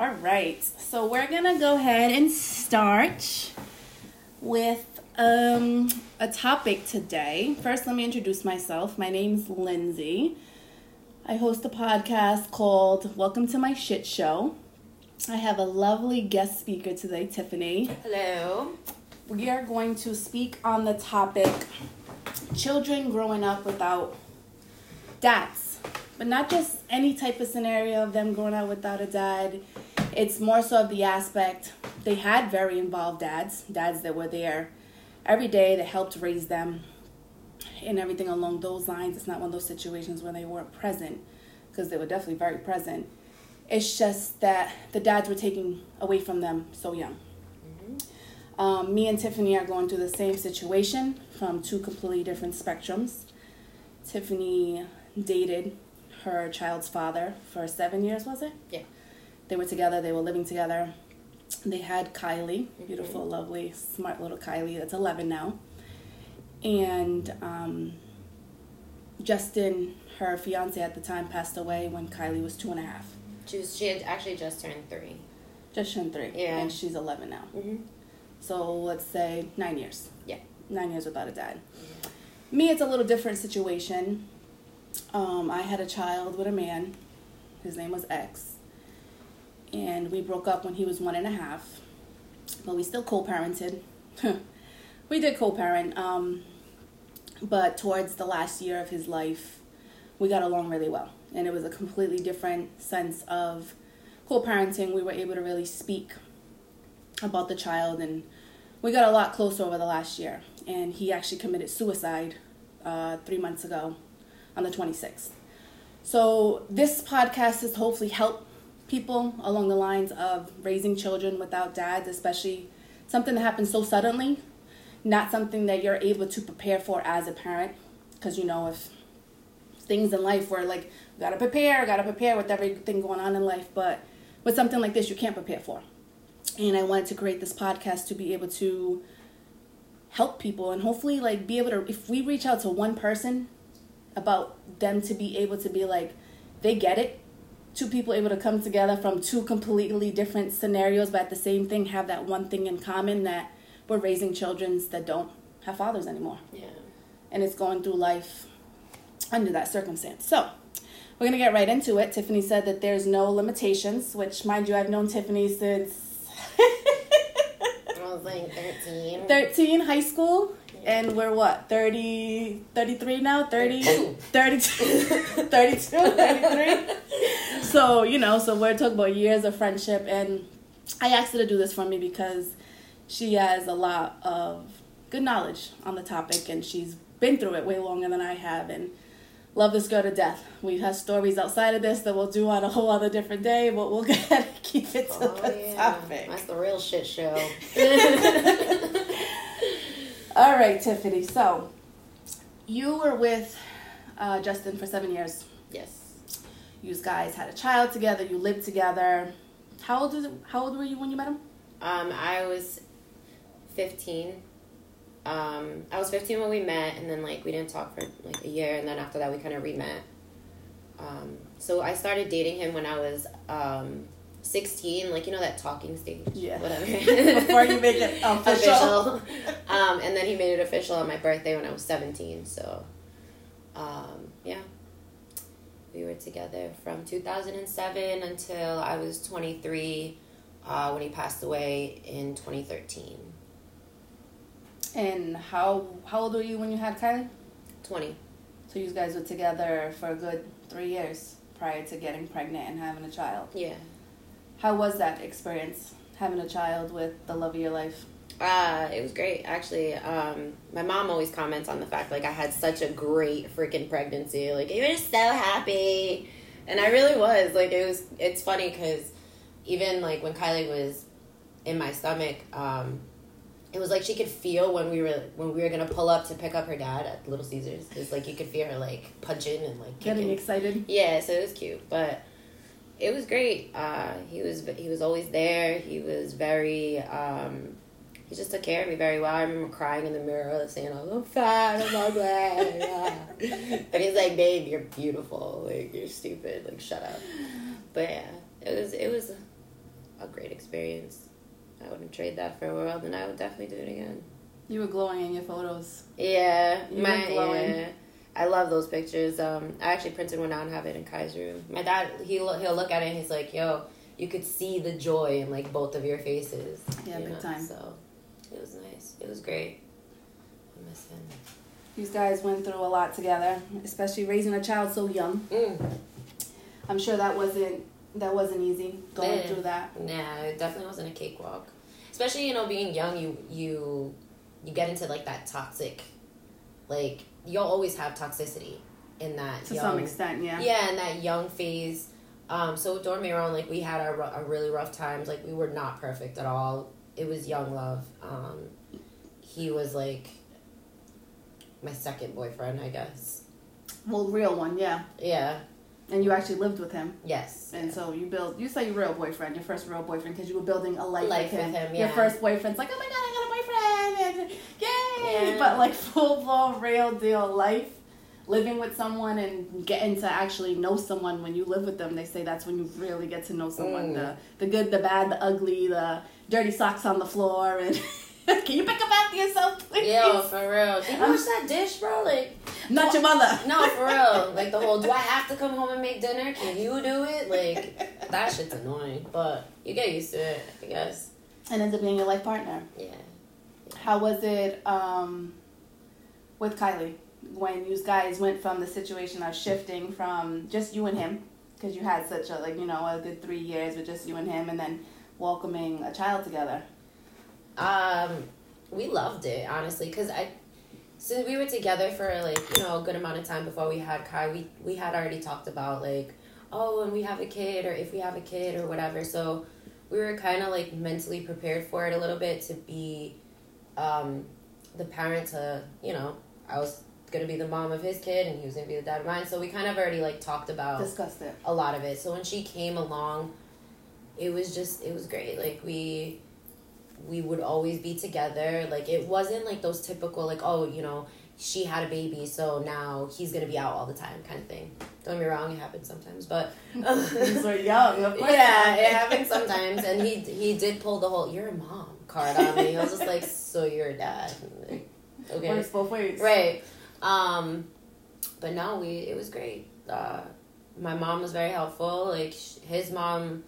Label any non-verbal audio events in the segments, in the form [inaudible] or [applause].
All right, so we're gonna go ahead and start with um, a topic today. First, let me introduce myself. My name's Lindsay. I host a podcast called Welcome to My Shit Show. I have a lovely guest speaker today, Tiffany. Hello. We are going to speak on the topic children growing up without dads, but not just any type of scenario of them growing up without a dad. It's more so of the aspect they had very involved dads, dads that were there every day that helped raise them and everything along those lines. It's not one of those situations where they weren't present because they were definitely very present. It's just that the dads were taken away from them so young. Mm-hmm. Um, me and Tiffany are going through the same situation from two completely different spectrums. Tiffany dated her child's father for seven years, was it? Yeah. They were together, they were living together. They had Kylie, beautiful, mm-hmm. lovely, smart little Kylie that's 11 now. And um, Justin, her fiance at the time, passed away when Kylie was two and a half. She was, she had actually just turned three. Just turned three. Yeah. And she's 11 now. Mm-hmm. So let's say nine years. Yeah. Nine years without a dad. Yeah. Me, it's a little different situation. Um, I had a child with a man. His name was X and we broke up when he was one and a half, but we still co-parented. [laughs] we did co-parent, um, but towards the last year of his life, we got along really well, and it was a completely different sense of co-parenting. We were able to really speak about the child, and we got a lot closer over the last year. And he actually committed suicide uh, three months ago, on the 26th. So this podcast has hopefully helped people along the lines of raising children without dads, especially something that happens so suddenly, not something that you're able to prepare for as a parent. Because, you know, if things in life where like, gotta prepare, gotta prepare with everything going on in life, but with something like this, you can't prepare for. And I wanted to create this podcast to be able to help people and hopefully like be able to if we reach out to one person about them to be able to be like they get it two people able to come together from two completely different scenarios, but at the same thing have that one thing in common that we're raising children that don't have fathers anymore. Yeah. And it's going through life under that circumstance. So we're gonna get right into it. Tiffany said that there's no limitations, which mind you, I've known Tiffany since [laughs] I was like 13. 13, high school. And we're what, 30, 33 now? 30, 32, 32, [laughs] 33? [laughs] so you know, so we're talking about years of friendship, and I asked her to do this for me because she has a lot of good knowledge on the topic, and she's been through it way longer than I have, and love this girl to death. We've had stories outside of this that we'll do on a whole other different day, but we'll [laughs] keep it to oh, the yeah. topic. That's the real shit show. All right, Tiffany. So you were with uh, Justin for seven years. Yes you guys had a child together, you lived together. How old is how old were you when you met him? Um, I was 15. Um, I was 15 when we met, and then like we didn't talk for like a year, and then after that we kind of re-met. Um, so I started dating him when I was um, 16, like you know that talking stage, yeah, whatever. [laughs] Before you make it [laughs] official. official. [laughs] Um, and then he made it official on my birthday when I was 17. So, um, yeah. We were together from 2007 until I was 23 uh, when he passed away in 2013. And how how old were you when you had Kylie? 20. So you guys were together for a good three years prior to getting pregnant and having a child. Yeah. How was that experience having a child with the love of your life? Uh, it was great actually. Um, my mom always comments on the fact like I had such a great freaking pregnancy. Like you were so happy, and I really was. Like it was. It's funny because even like when Kylie was in my stomach, um, it was like she could feel when we were when we were gonna pull up to pick up her dad at Little Caesars. Cause like you could feel her like punching and like kicking. getting excited. Yeah, so it was cute, but it was great. Uh, he was he was always there. He was very. Um, he just took care of me very well. I remember crying in the mirror, saying, "I'm fat, I'm ugly," [laughs] and he's like, "Babe, you're beautiful. Like you're stupid. Like shut up." But yeah, it was it was a great experience. I wouldn't trade that for a world, and I would definitely do it again. You were glowing in your photos. Yeah, You my were glowing. yeah. I love those pictures. Um, I actually printed one out and have it in Kai's room. My dad, he he'll look at it and he's like, "Yo, you could see the joy in like both of your faces." Yeah, you big time. So it was nice. It was great. I miss him. These guys went through a lot together, especially raising a child so young. Mm. I'm sure that wasn't that wasn't easy going Yeah. through that. Nah, it definitely wasn't a cakewalk. Especially you know being young, you you you get into like that toxic, like you'll always have toxicity in that To young, some extent, yeah. yeah in that young phase um so don't me wrong like we had our, our really rough times like we were not perfect at all it was young love um he was like my second boyfriend i guess Well, real one, yeah. yeah And you actually lived with him, yes and so you build. You say your real boyfriend, your first real boyfriend, because you were building a life, Life with him. with him, Your first boyfriend's like, oh my god, I got a boyfriend, and yay! Yeah. But like full blown real deal life, living with someone and getting to actually know someone when you live with them. They say that's when you really get to know someone. Mm. The the good, the bad, the ugly, the dirty socks on the floor, and [laughs] can you pick up after yourself, please? yo for real did you wash that dish bro like Not your mother. no for real like the whole do i have to come home and make dinner can you do it like that shit's annoying but you get used to it i guess And ends up being your life partner. yeah How was it um, with Kylie when you guys went from the situation of shifting from just you and him because you had such a like you know a good three years with just you and him and then welcoming a child together. Um, we loved it honestly because I, since we were together for like you know a good amount of time before we had Kai, we we had already talked about like, oh, when we have a kid or if we have a kid or whatever. So we were kind of like mentally prepared for it a little bit to be, um, the parent to you know I was gonna be the mom of his kid and he was gonna be the dad of mine. So we kind of already like talked about Discussed it. a lot of it. So when she came along, it was just it was great. Like we we would always be together. Like it wasn't like those typical like oh you know she had a baby so now he's gonna be out all the time kind of thing. Don't get me wrong, it happens sometimes, but These are young, of course. yeah, it happens sometimes. And he he did pull the whole "you're a mom" card on me. I was just like, so you're a dad. Like, okay, Works both ways. Right. Um, but no, we it was great. Uh, my mom was very helpful. Like sh- his mom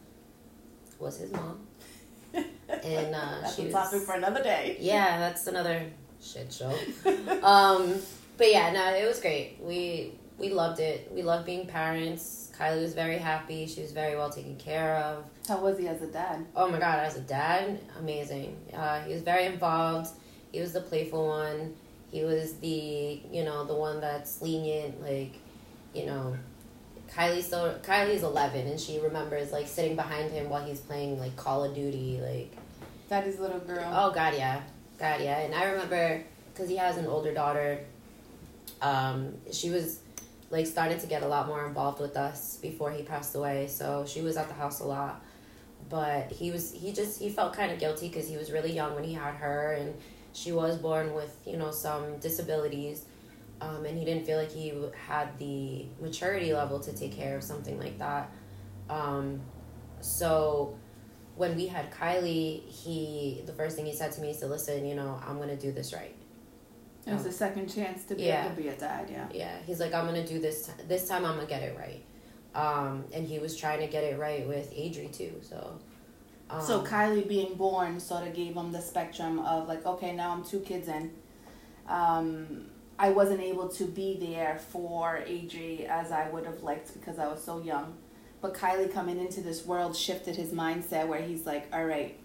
was his mom, [laughs] and uh, That's she a was. topic for another day. Yeah, that's another shit show. [laughs] um, but yeah, no, it was great. We we loved it. We loved being parents. Kylie was very happy. She was very well taken care of. How was he as a dad? Oh my god, as a dad, amazing. Uh, he was very involved. He was the playful one. He was the you know the one that's lenient. Like, you know, Kylie. So Kylie's eleven, and she remembers like sitting behind him while he's playing like Call of Duty. Like, Daddy's little girl. oh god, yeah, god, yeah. And I remember because he has an older daughter. Um, she was like starting to get a lot more involved with us before he passed away. So she was at the house a lot but he was he just he felt kind of guilty because he was really young when he had her and she was born with you know some disabilities um, and he didn't feel like he had the maturity level to take care of something like that um, so when we had kylie he the first thing he said to me he said listen you know i'm gonna do this right It was a second chance to be Yeah. able to be a dad, yeah. yeah he's like i'm gonna do this t- this time i'm gonna get it right um, and he was trying to get it right with adri too so um, So Kylie being born sort of gave him the spectrum of like, okay, now I'm two kids in. Um, I wasn't able to be there for Adri as I would have liked because I was so young. But Kylie coming into this world shifted his mindset where he's like, all right,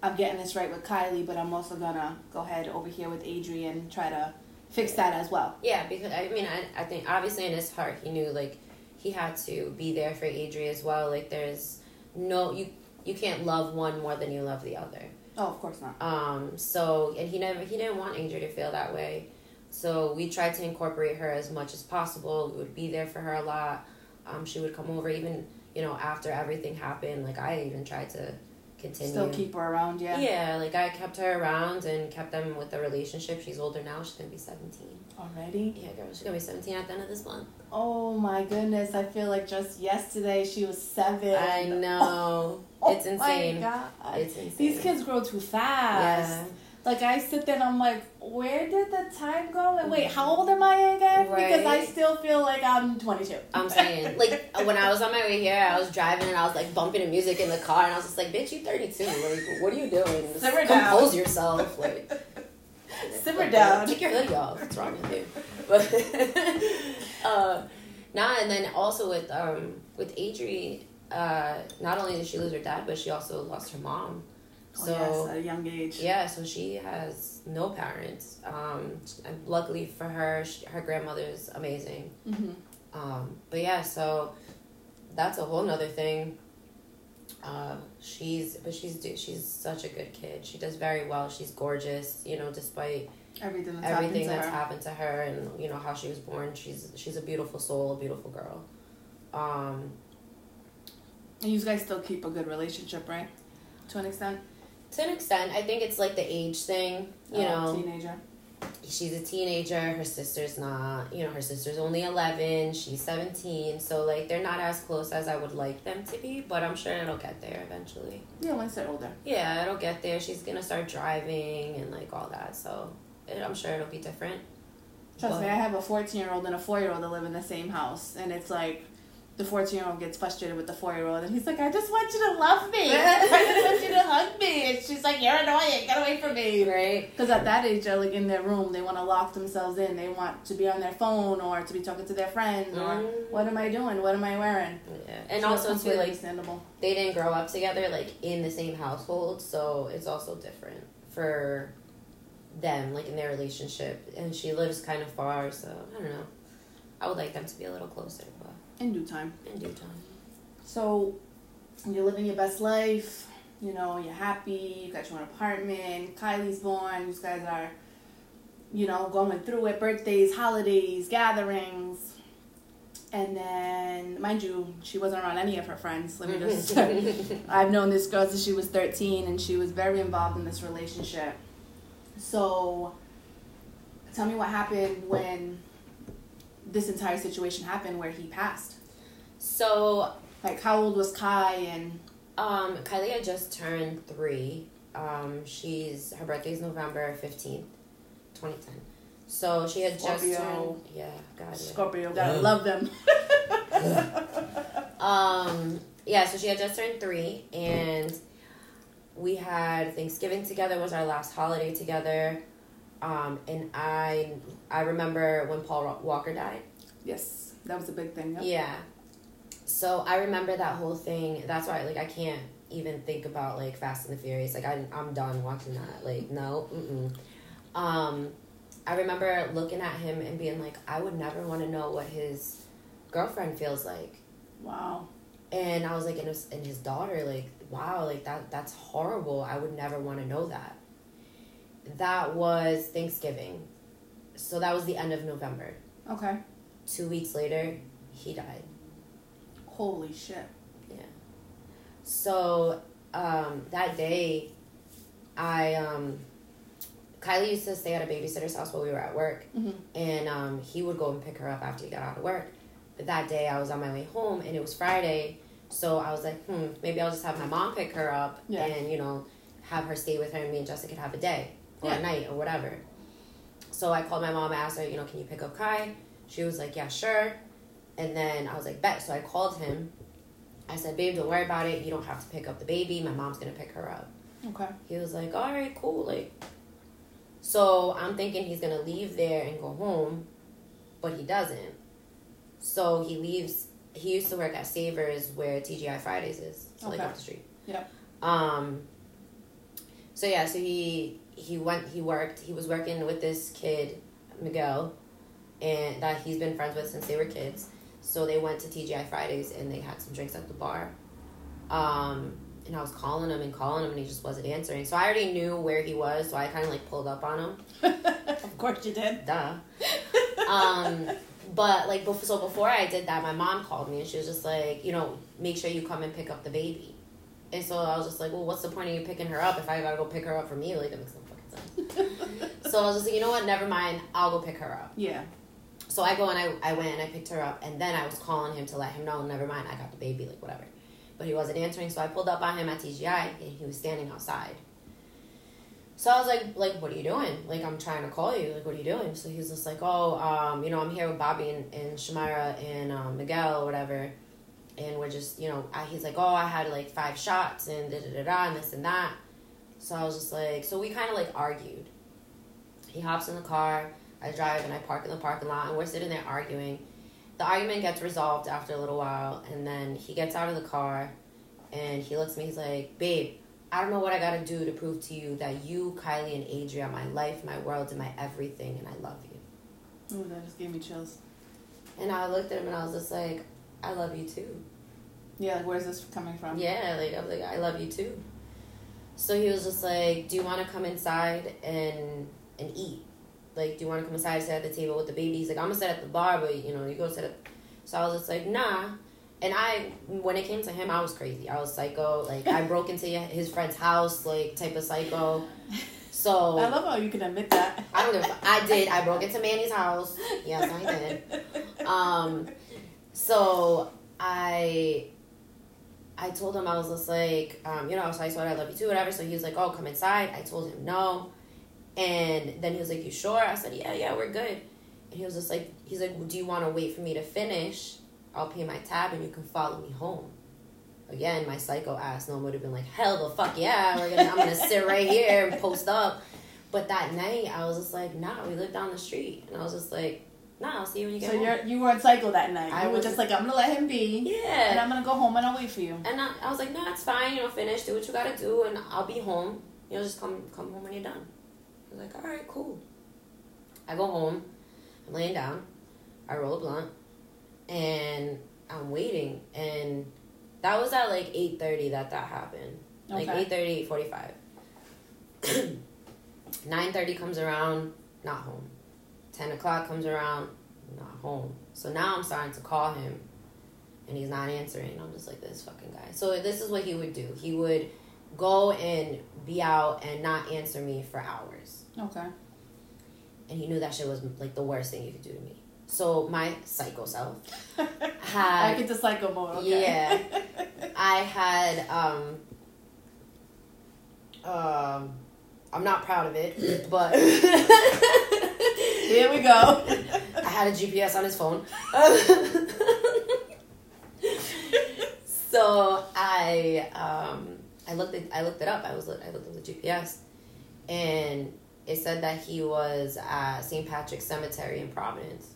I'm getting this right with Kylie, but I'm also gonna go ahead over here with Adri and try to fix that as well. Yeah, because I mean, I, I think obviously in his heart he knew like he had to be there for Adri as well. Like there's no you you can't love one more than you love the other. Oh, of course not. Um, so and he never he didn't want Adri to feel that way. So we tried to incorporate her as much as possible. We would be there for her a lot. Um, she would come over even you know after everything happened. Like I even tried to continue. Still keep her around, yeah. Yeah, like I kept her around and kept them with the relationship. She's older now. She's gonna be seventeen. Already? Yeah, girl, she's gonna be seventeen at the end of this month. Oh my goodness! I feel like just yesterday she was seven. I [laughs] oh know. it's insane. Oh my god! It's insane. These kids grow too fast. Yeah. Like I sit there and I'm like, where did the time go? Like, wait, how old am I again? Because I still feel like I'm 22. I'm saying, like, [laughs] when I was on my way here, I was driving and I was like bumping the music in the car, and I was just like, "Bitch, you 32. Like, what are you doing? Just Simmer down. compose yourself. Like, [laughs] Simmer like, down. Take your hoodie off. What's wrong with you? But [laughs] uh, nah, and then also with um with Adri, uh, not only did she lose her dad, but she also lost her mom. So oh, yes, at a young age. yeah, so she has no parents. Um, and luckily for her, she, her grandmother's amazing. hmm Um, but yeah, so that's a whole nother thing. Uh, she's but she's she's such a good kid. She does very well. She's gorgeous, you know, despite Everything that's everything happened to that's her. happened to her and you know how she was born. She's she's a beautiful soul, a beautiful girl. Um, And you guys still keep a good relationship, right? To an extent. To an extent, I think it's like the age thing. You Oh, know, teenager. she's a teenager her sister's not you know her sister's only 11 she's 17 so like they're not as close as i would like them to be but i'm sure it'll get there eventually Yeah, once they're older. yeah it'll get there she's gonna start driving and like all that so it, i'm sure it'll be different Trust But- me, I have a 14 year old and a 4 year old that live in the same house. And it's like the 14 year old gets frustrated with the 4 year old. And he's like, I just want you to love me. [laughs] I just want you to hug me. And she's like, You're annoying. Get away from me. right Because at that age, they're like in their room. They want to lock themselves in. They want to be on their phone or to be talking to their friends or Mm. what am I doing? What am I wearing? yeah and So also too like understandable. they didn't grow up together like in the same household so it's also different for them like in their relationship and she lives kind of far so i don't know i would like them to be a little closer In due time. in due time So you're living your best life. You know, you're happy. You got your own apartment. Kylie's born. You guys are, you know, going through it. Birthdays, holidays, gatherings. And then, mind you, she wasn't around any of her friends. Let me just. [laughs] [laughs] I've known this girl since she was 13, and she was very involved in this relationship. So, tell me what happened when this entire situation happened where he passed. so Like, how old was Kai? And um kylie had just turned three um she's her birthday is november 15th 2010 so she had just turned yeah god yeah. Scorpio, gotta Yeah. love them. [laughs] Um, yeah, so she had just turned three, and we had Thanksgiving together. Was our last holiday together. Um, and I I remember when Paul Walker died. yes, that was a big thing. Yep. Yeah. So I remember that whole thing. That's why like I can't even think about like Fast and the Furious. Like I I'm done watching that. Like no. Mm-mm. Um, I remember looking at him and being like, I would never want to know what his girlfriend feels like. Wow. and I was like, and his, and his daughter, like, wow, like that, that's horrible. I would never want to know that. That was Thanksgiving. So that was the end of November. Okay. Two weeks later, he died. Holy shit. Yeah. So um, that day, I, um, Kylie used to stay at a babysitter's house while we were at work. Mhm. and um, he would go and pick her up after he got out of work. But that day, I was on my way home, and it was Friday, so I was like, hmm, maybe I'll just have my mom pick her up, Yeah. and you know, have her stay with her, and me and Jessica could have a day or Yeah. a night or whatever. So I called my mom, I asked her, you know, can you pick up Kai? She was like, yeah, sure. And then I was like, bet. So I called him. I said, babe, don't worry about it. You don't have to pick up the baby. My mom's gonna pick her up. Okay. He was like, all right, cool. Like, so I'm thinking he's gonna leave there and go home, but he doesn't. So he leaves. He used to work at Savers, where TGI Fridays is, so like off the street. Yeah. Um. So yeah, so he he went. He worked. He was working with this kid, Miguel, and that he's been friends with since they were kids. So they went to TGI Fridays and they had some drinks at the bar. Um, and I was calling him and calling him and he just wasn't answering. So I already knew where he was, so I kind of like pulled up on him. [laughs] of course you did. Duh. um, but like before, so before I did that, my mom called me and she was just like, you know, make sure you come and pick up the baby. And so I was just like, well, what's the point of you picking her up if I gotta go pick her up for me? Like, that makes no. [laughs] so I was just like, you know what? Never mind. I'll go pick her up. Yeah. So I go and I, I went and I picked her up, and then I was calling him to let him know, never mind, I got the baby, like whatever. But he wasn't answering, so I pulled up on him at TGI, and he was standing outside. So I was like, like, what are you doing? Like, I'm trying to call you. Like, what are you doing? So he was just like, oh, um, you know, I'm here with Bobby and, and Shamira and um, Miguel or whatever. And we're just, you know, I, he's like, oh, I had like five shots and da da da da and this and that. So I was just like, so we kind of like argued. He hops in the car, I drive and I park in the parking lot, and we're sitting there arguing. The argument gets resolved after a little while, and then he gets out of the car and he looks at me, he's like, babe, I don't know what I gotta do to prove to you that you, Kylie, and Adria are my life, my world, and my everything, and I love you. Oh, that just gave me chills. And I looked at him and I was just like, I love you too. Yeah, like, where's this coming from? Yeah, like I was like, I love you too. So he was just like, Do you wanna come inside and and eat? Like, do you wanna come inside and sit at the table with the baby? He's like, I'm gonna sit at the bar, but you know, you go sit at so I was just like, nah. And I, when it came to him, I was crazy. I was psycho. Like I broke into his friend's house, like type of psycho. So [laughs] I love how you can admit that. I don't give. a- I did. I broke into Manny's house. Yes, I did. [laughs] Um, so I, I told him I was just like, um, you know, so I said I love you too, whatever. So he was like, oh, come inside. I told him no, and then he was like, you sure? I said, yeah, yeah, we're good. And he was just like, he's like, do you want to wait for me to finish? I'll pay my tab and you can follow me home. Again, my psycho ass no would have been like, hell the fuck yeah, we're gonna, I'm gonna [laughs] sit right here and post up. But that night, I was just like, nah, we live down the street, and I was just like, nah, I'll see you when you get So home. you're you weren't psycho that night. I you was- just like, I'm gonna let him be, Yeah. and. I'm gonna go home and I'll wait for you. And I, I was like, nah, it's fine. You know, finish, do what you gotta do, and I'll be home. You know, just come come home when you're done. I was like, all right, cool. I go home. I'm laying down. I roll a blunt, and I'm waiting. And that was at like eight thirty that that happened. Okay. Like Okay. eight thirty, eight forty five. [clears throat] Nine thirty comes around, not home. Ten o'clock comes around, not home. So now I'm starting to call him, and he's not answering. I'm just like this fucking guy. So this is what he would do. He would go and be out and not answer me for hours, Okay. and he knew that shit was like the worst thing you could do to me. So my psycho self [laughs] I had get the psycho mode. Okay. Yeah. [laughs] I had um um I'm not proud of it, but [laughs] Here we go. I had a GPS on his phone. [laughs] so I um I looked it I looked it up. I was I looked at the GPS and it said that he was at St. Patrick's Cemetery in Providence.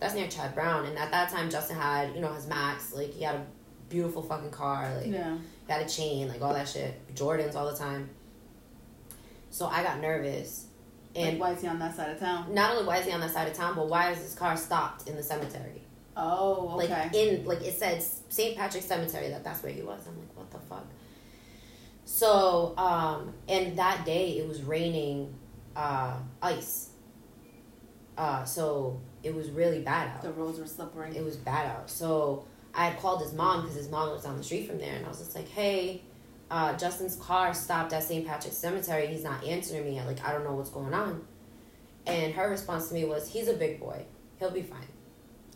That's near Chad Brown and at that time Justin had, you know, his Max, like he had a beautiful fucking car, like yeah. got a chain, like all that shit. Jordans all the time. So I got nervous. And And why is he on that side of town? not only why is he on that side of town, but why is his car stopped in the cemetery? Oh, okay. Like in like it said St. Patrick's Cemetery that that's where he was. I'm like, what the fuck? So, um, and that day it was raining uh ice. Uh so it was really bad out the roads were slippery. it was bad out. So I had called his mom because his mom was down the street from there, and I was just like, "Hey, uh, Justin's car stopped at St. Patrick's Cemetery. He's not answering me. Like I don't know what's going on." And her response to me was, "He's a big boy. He'll be fine."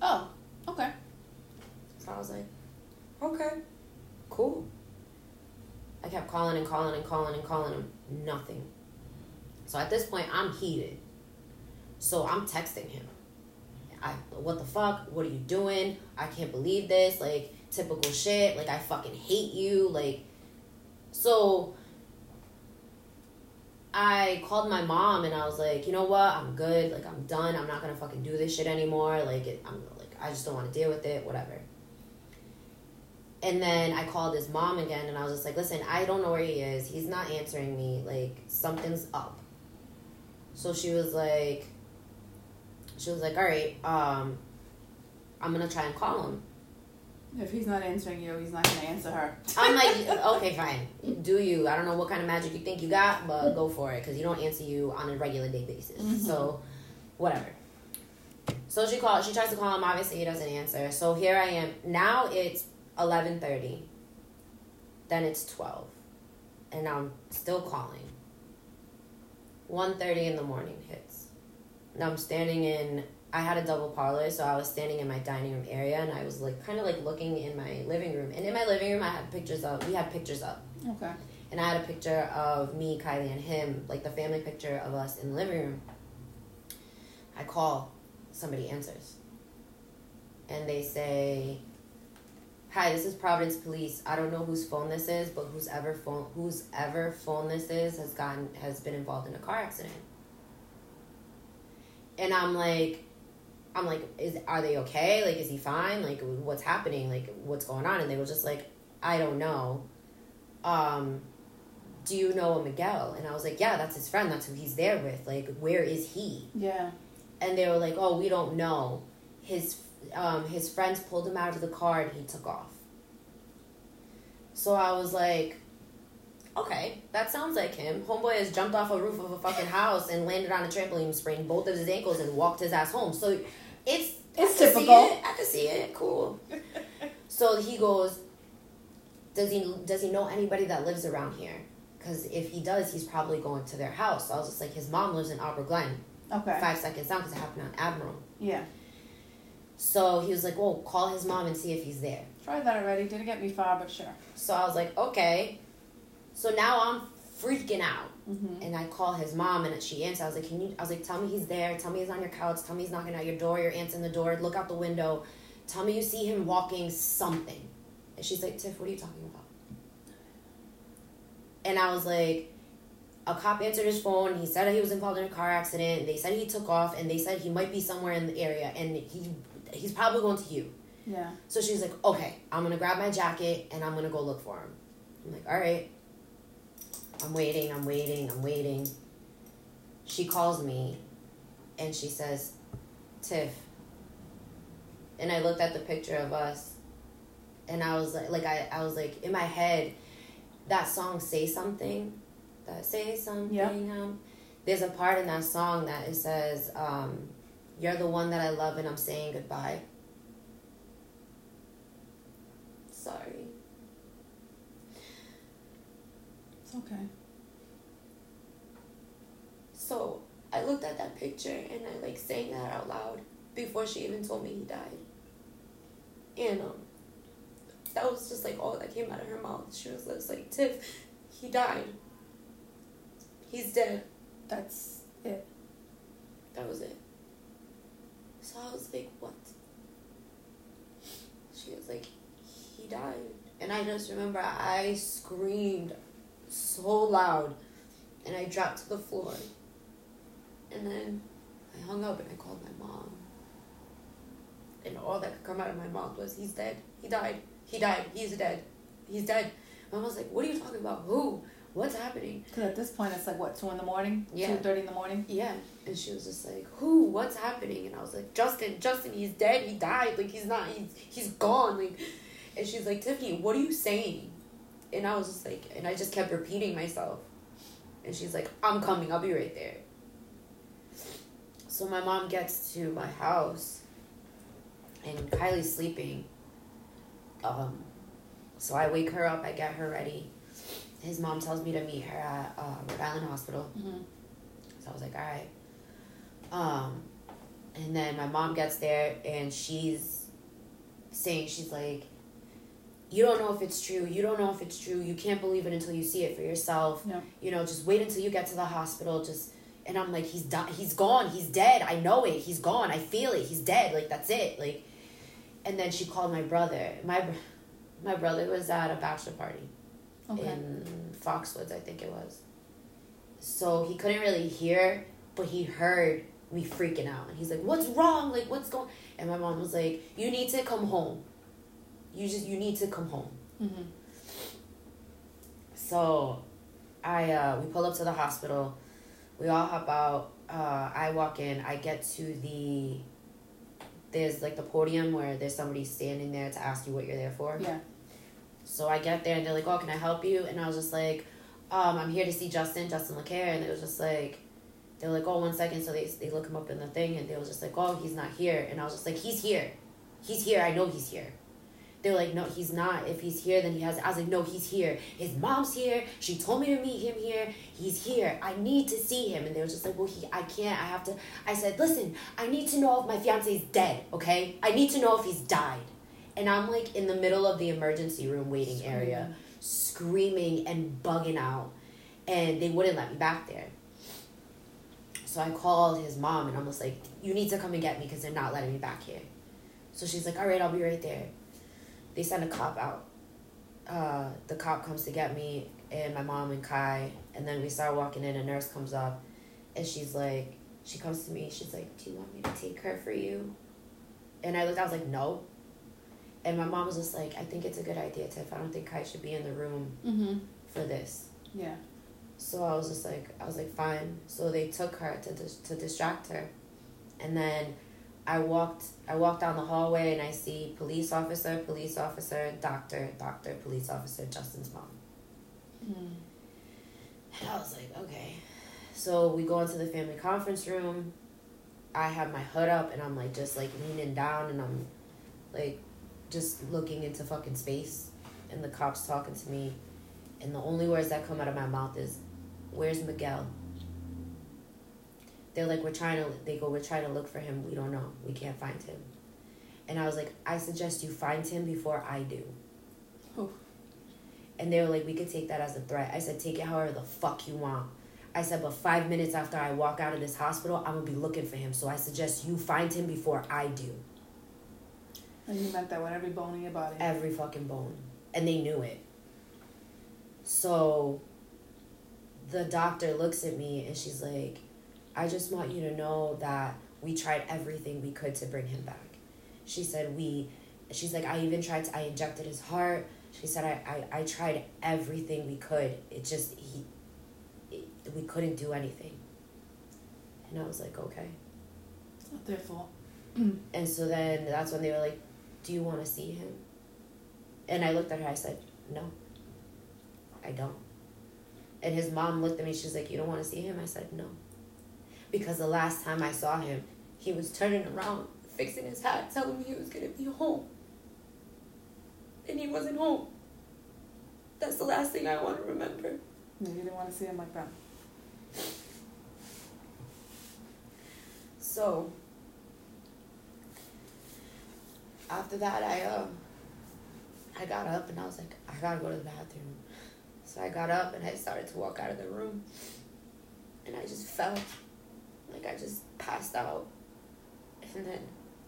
oh, okay. So I was like, "Okay, cool." I kept calling and calling and calling and calling him. Nothing. So at this point, I'm heated. So I'm texting him. I what the fuck? What are you doing? I can't believe this. Like typical shit. Like I fucking hate you. Like so I called my mom and I was like, you know what? I'm good. Like I'm done. I'm not gonna fucking do this shit anymore. Like it, I'm like I just don't want to deal with it. Whatever. And then I called his mom again and I was just like, listen, I don't know where he is. He's not answering me. Like something's up. So she was like, she was like, all right, um, I'm gonna try and call him. If he's not answering you, he's not gonna answer her. I'm like, [laughs] okay, fine. Do you? I don't know what kind of magic you think you got, but go for it because you don't answer you on a regular day basis. Mhm. So, whatever. So she calls. She tries to call him. Obviously, he doesn't answer. So here I am. Now it's eleven thirty. Then it's 12. And I'm still calling. 1.30 in the morning hits. Now I'm standing in I had a double parlor, so I was standing in my dining room area and I was like kind of like looking in my living room. And in my living room I had pictures of we had pictures up. Okay. And I had a picture of me, Kylie, and him, like the family picture of us in the living room. I call, somebody answers. And they say, Hi, this is Providence Police. I don't know whose phone this is, but whose ever phone whose ever phone this is has gotten has been involved in a car accident. And I'm like, I'm like, is are they okay? Like, is he fine? Like, what's happening? Like, what's going on? And they were just like, I don't know. Um, do you know a Miguel? And I was like, yeah, that's his friend. That's who he's there with. Like, where is he? Yeah. And they were like, oh, we don't know. His um, his friends pulled him out of the car and he took off. So I was like, okay, that sounds like him. Homeboy has jumped off a roof of a fucking house and landed on a trampoline, sprained both of his ankles, and walked his ass home. So it's It's I typical. it. I can see it. Cool. [laughs] so he goes, does he does he know anybody that lives around here? Because if he does, he's probably going to their house. So I was just like, his mom lives in Arbor Glen, Okay. five seconds down, because it happened on Admiral. Yeah. So he was like, well, call his mom and see if he's there. Tried that already. Didn't get me far, but sure. So I was like, okay. So now I'm freaking out. Mm-hmm. And I call his mom and she answers. I was like, Can you I was like, tell me he's there, tell me he's on your couch, tell me he's knocking at your door, your aunt's in the door, look out the window, tell me you see him walking something. And she's like, Tiff, what are you talking about? And I was like, a cop answered his phone. He said that he was involved in a car accident. They said he took off, and they said he might be somewhere in the area, and he he's probably going to you. Yeah. So she's like, okay, I'm gonna grab my jacket and I'm gonna go look for him. I'm like, all right. I'm waiting, I'm waiting, I'm waiting. She calls me and she says, Tiff. And I looked at the picture of us and I was like, like I, I was like, in my head, that song, Say Something, that Say Something, Yeah. um, there's a part in that song that it says, um, You're the one that I love and I'm saying goodbye. Sorry. It's okay. So I looked at that picture and I like sang that out loud before she even told me he died. And um, that was just like all that came out of her mouth. She was just like, Tiff, he died. He's dead. That's it. That was it. So I was like, what? She was like, he died. And I just remember I screamed so loud and I dropped to the floor. And then I hung up and I called my mom. And all that could come out of my mouth was, he's dead. He died. He died. He's dead. He's dead. Mom was like, what are you talking about? Who? What's happening? Because at this point, it's like, what, 2 in the morning? Yeah. 2.30 in the morning? Yeah. And she was just like, Who? What's happening? And I was like, Justin, Justin, he's dead. He died. Like, he's not, he's, he's gone. Like, and she's like, Tiffany, what are you saying? And I was just like, and I just kept repeating myself. And she's like, I'm coming. I'll be right there. So my mom gets to my house and Kylie's sleeping. Um, so I wake her up, I get her ready. His mom tells me to meet her at uh, Rhode Island Hospital. Mm-hmm. So I was like, all right. Um, and then my mom gets there and she's saying, she's like, you don't know if it's true. You don't know if it's true. You can't believe it until you see it for yourself. No. You know, just wait until you get to the hospital. Just and I'm like, he's di- he's gone. He's dead. I know it. He's gone. I feel it. He's dead. Like that's it. Like, and then she called my brother. My my brother was at a bachelor party Okay. in Foxwoods, I think it was. So he couldn't really hear, but he heard me freaking out. And he's like, What's wrong? Like, what's going And my mom was like, You need to come home. You just, you need to come home. Mm-hmm. So I, uh, we pull up to the hospital. We all hop out. Uh, I walk in. I get to the, there's like the podium where there's somebody standing there to ask you what you're there for. Yeah. So I get there and they're like, "Oh, can I help you?" And I was just like, um, "I'm here to see Justin, Justin LeCare." And it was just like, they were like, "Oh, one second. So they they look him up in the thing and they was just like, "Oh, he's not here." And I was just like, "He's here, he's here. I know he's here." They're like, no, he's not. If he's here, then he has. I was like, no, he's here. His mom's here. She told me to meet him here. He's here. I need to see him. And they were just like, well, he, I can't. I have to. I said, listen, I need to know if my fiance is dead. Okay, I need to know if he's died. And I'm like in the middle of the emergency room waiting area, screaming and bugging out, and they wouldn't let me back there. So I called his mom and I was like, you need to come and get me because they're not letting me back here. So she's like, all right, I'll be right there they send a cop out. Uh, the cop comes to get me and my mom and Kai, and then we start walking in. A nurse comes up, and she's like, she comes to me. She's like, "Do you want me to take her for you?" And I looked. I was like, "No." And my mom was just like, "I think it's a good idea, Tiff. I don't think Kai should be in the room mm-hmm. for this." Yeah. So I was just like, I was like, fine. So they took her to dis- to distract her, and then I walked I walked down the hallway and I see police officer, police officer, doctor, doctor, police officer, Justin's mom. Mm. And I was like, okay. So we go into the family conference room. I have my hood up and I'm like just like leaning down and I'm like just looking into fucking space and the cops talking to me and the only words that come out of my mouth is, Where's Miguel? They're like we're trying to they go we're trying to look for him. We don't know. We can't find him. And i was like i suggest you find him before i do. Oh. and they were like we could take that as a threat. I said take it however the fuck you want. I said but five minutes after i walk out of this hospital i'm gonna be looking for him. So i suggest you find him before i do. And you meant that with every bone in your body. Every fucking bone. And they knew it. So the doctor looks at me and she's like I just want you to know that we tried everything we could to bring him back. She said, We, she's like, I even tried to, I injected his heart. She said, I, I, I tried everything we could. It just, he, it, we couldn't do anything. And I was like, okay. It's not their fault. [clears throat] and so then that's when they were like, Do you want to see him? And I looked at her, I said, No, I don't. And his mom looked at me, she's like, You don't want to see him? I said, No because the last time I saw him, he was turning around, fixing his hat, telling me he was going to be home. And he wasn't home. That's the last thing I want to remember. No, you didn't want to see him like that. So, after that, I uh, I got up and I was like, I gotta go to the bathroom. So I got up and I started to walk out of the room, and I just felt like I just passed out. And then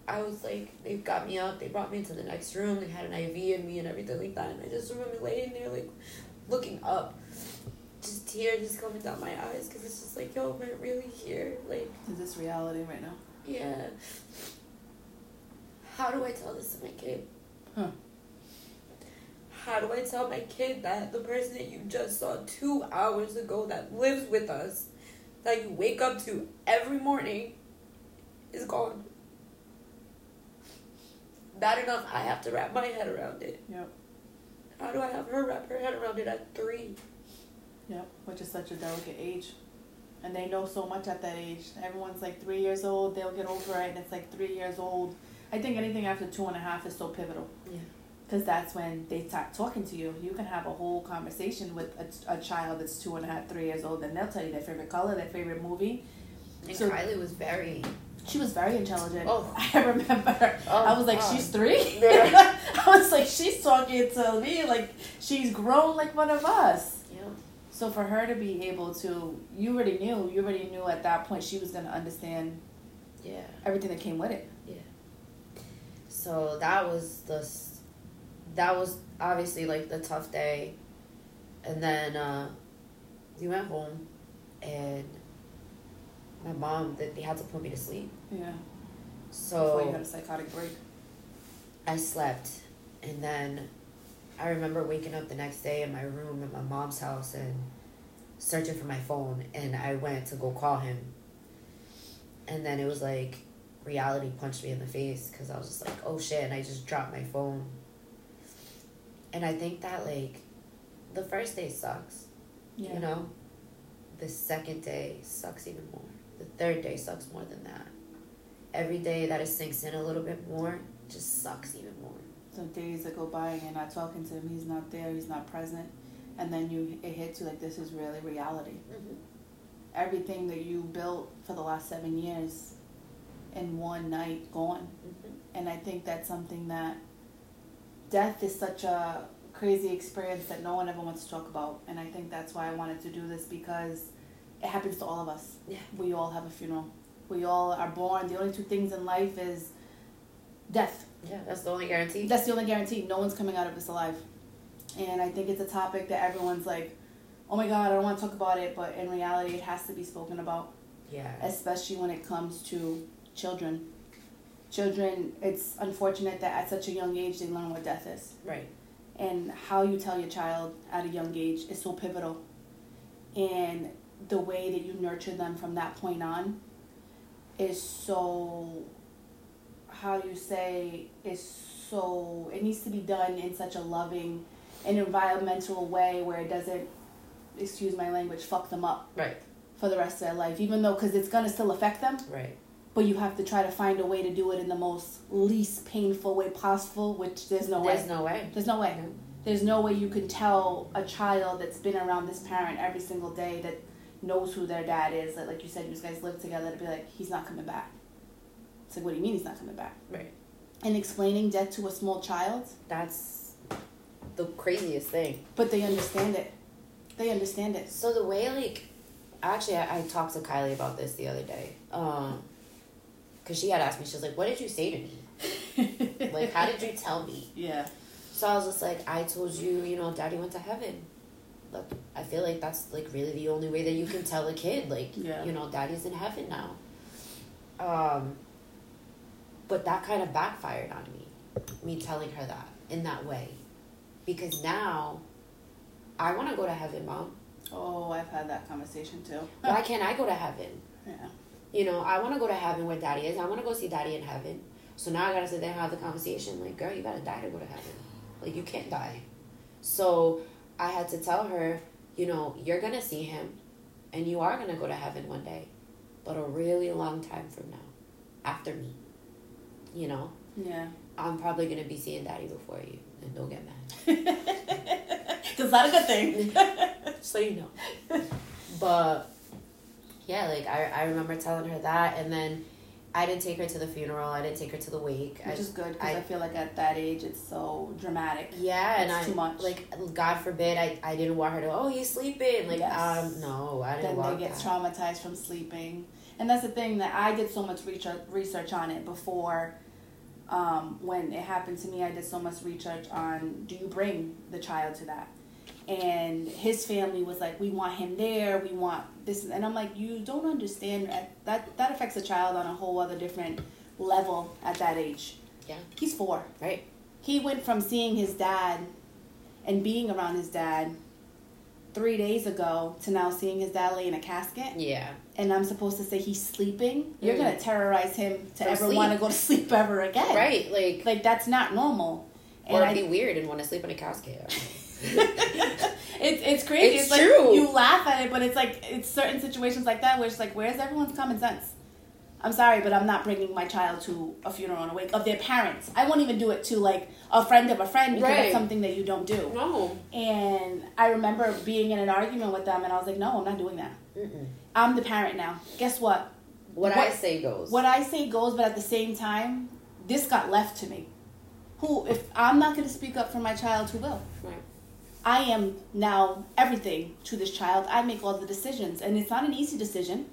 I was like, they got me up, they brought me into the next room, they had an IV in me and everything like that. And I just remember laying there, like, looking up, just tears just coming down my eyes because it's just like, yo, am I really here? Like, is this reality right now? Yeah. How do I tell this to my kid? Huh. How do I tell my kid that the person that you just saw two hours ago that lives with us that you wake up to every morning is gone. Bad enough, I have to wrap my head around it. Yep. How do I have her wrap her head around it at three? Yep, which is such a delicate age. And they know so much at that age. Everyone's like three years old, they'll get over it, and it's like three years old. I think anything after two and a half is so pivotal. Yeah because that's when they start talking to you. You can have a whole conversation with a, a child that's two and a half, three years old, and they'll tell you their favorite color, their favorite movie. And so, Kylie was very. She was very intelligent. Oh, [laughs] I remember. Oh, I was like, she's three. Yeah. [laughs] I was like, she's talking to me like she's grown like one of us. Yeah. So for her to be able to, you already knew. You already knew at that point she was gonna understand. Yeah. Everything that came with it. Yeah. So that was the that was obviously like the tough day. And then uh, we went home, and my mom they had to put me to sleep. Yeah. So before you had a psychotic break. I slept, and then I remember waking up the next day in my room at my mom's house and searching for my phone, and I went to go call him. And then it was like reality punched me in the face because I was just like, oh shit, and I just dropped my phone and I think that like the first day sucks. Yeah. You know? The second day sucks even more. The third day sucks more than that. Every day that it sinks in a little bit more just sucks even more. So days that go by and you're not talking to him, he's not there, he's not present, and then you it hits you like this is really reality. Mm-hmm. Everything that you built for the last seven years, in one night gone, Mm-hmm. and I think that's something that death is such a crazy experience that no one ever wants to talk about, and I think that's why I wanted to do this because it happens to all of us. Yeah. We all have a funeral. We all are born. The only two things in life is death. Yeah, that's the only guarantee. That's the only guarantee. No one's coming out of this alive. And I think it's a topic that everyone's like, oh my God, I don't want to talk about it. But in reality, it has to be spoken about, yeah. especially when it comes to children. Children, it's unfortunate that at such a young age they learn what death is. Right. And how you tell your child at a young age is so pivotal. And the way that you nurture them from that point on is so how you say is so it needs to be done in such a loving and environmental way where it doesn't excuse my language fuck them up Right. for the rest of their life even though because it's going to still affect them Right. But you have to try to find a way to do it in the most least painful way possible which there's no There's way no way. there's no way No. there's no way you can tell a child that's been around this parent every single day that knows who their dad is that like you said you guys live together to be like he's not coming back it's like what do you mean he's not coming back Right. and explaining death to a small child That's the craziest thing. but they understand it they understand it So the way like, actually, I, I talked to Kylie about this the other day. Um, cause she had asked me, she was like, "What did you say to me? [laughs] Like, how did you tell me?" yeah So I was just like, "I told you, you know, Daddy went to heaven." Look, I feel like that's like really the only way that you can tell a kid, like, Yeah. you know, Daddy's in heaven now. Um, but that kind of backfired on me, me telling her that in that way, because now. I want to go to heaven, mom. oh i've had that conversation too Why [laughs] can't I go to heaven? yeah You know, I want to go to heaven where daddy is. I want to go see daddy in heaven. So now I got to sit there and have the conversation like, girl, you got to die to go to heaven. Like, you can't die. So I had to tell her, you know, you're going to see him and you are going to go to heaven one day, but a really long time from now, after me. You know, yeah I'm probably going to be seeing daddy before you. And don't get mad. [laughs] because not a good thing [laughs] so you know. [laughs] But yeah, like I, I remember telling her that, and then I didn't take her to the funeral. I didn't take her to the wake. which I, is good because I, I- feel like at that age it's so dramatic yeah, and It's I too much. like God forbid I, I didn't want her to. Oh, he's sleeping. Like Yes. um no, I didn't then they get that. traumatized from sleeping. And that's the thing that I did so much research research on it before. Um, when it happened to me, I did so much research on do you bring the child to that? And his family was like, we want him there, we want this, and I'm like, you don't understand that that, affects a child on a whole other different level at that age. Yeah. He's four. Right. He went from seeing his dad and being around his dad three days ago to now seeing his dad lay in a casket Yeah. and I'm supposed to say he's sleeping, you're Mm. gonna terrorize him to From ever want to go to sleep ever again. Right. Like Like that's not normal. And or I, be weird and want to sleep in a casket. [laughs] it's it's crazy. It's It's, like true. you laugh at it, but it's like it's certain situations like that where it's like, where's everyone's common sense? I'm sorry, but I'm not bringing my child to a funeral and a wake of their parents. I won't even do it to like a friend of a friend because Right. that's something that you don't do. no. And I remember being in an argument with them, and I was like, no, I'm not doing that. Mm-mm. I'm the parent now. Guess what? What, I say goes. What I say goes, but at the same time, this got left to me. Who, if I'm not going to speak up for my child, who will? Right. I am now everything to this child. I make all the decisions, and it's not an easy decision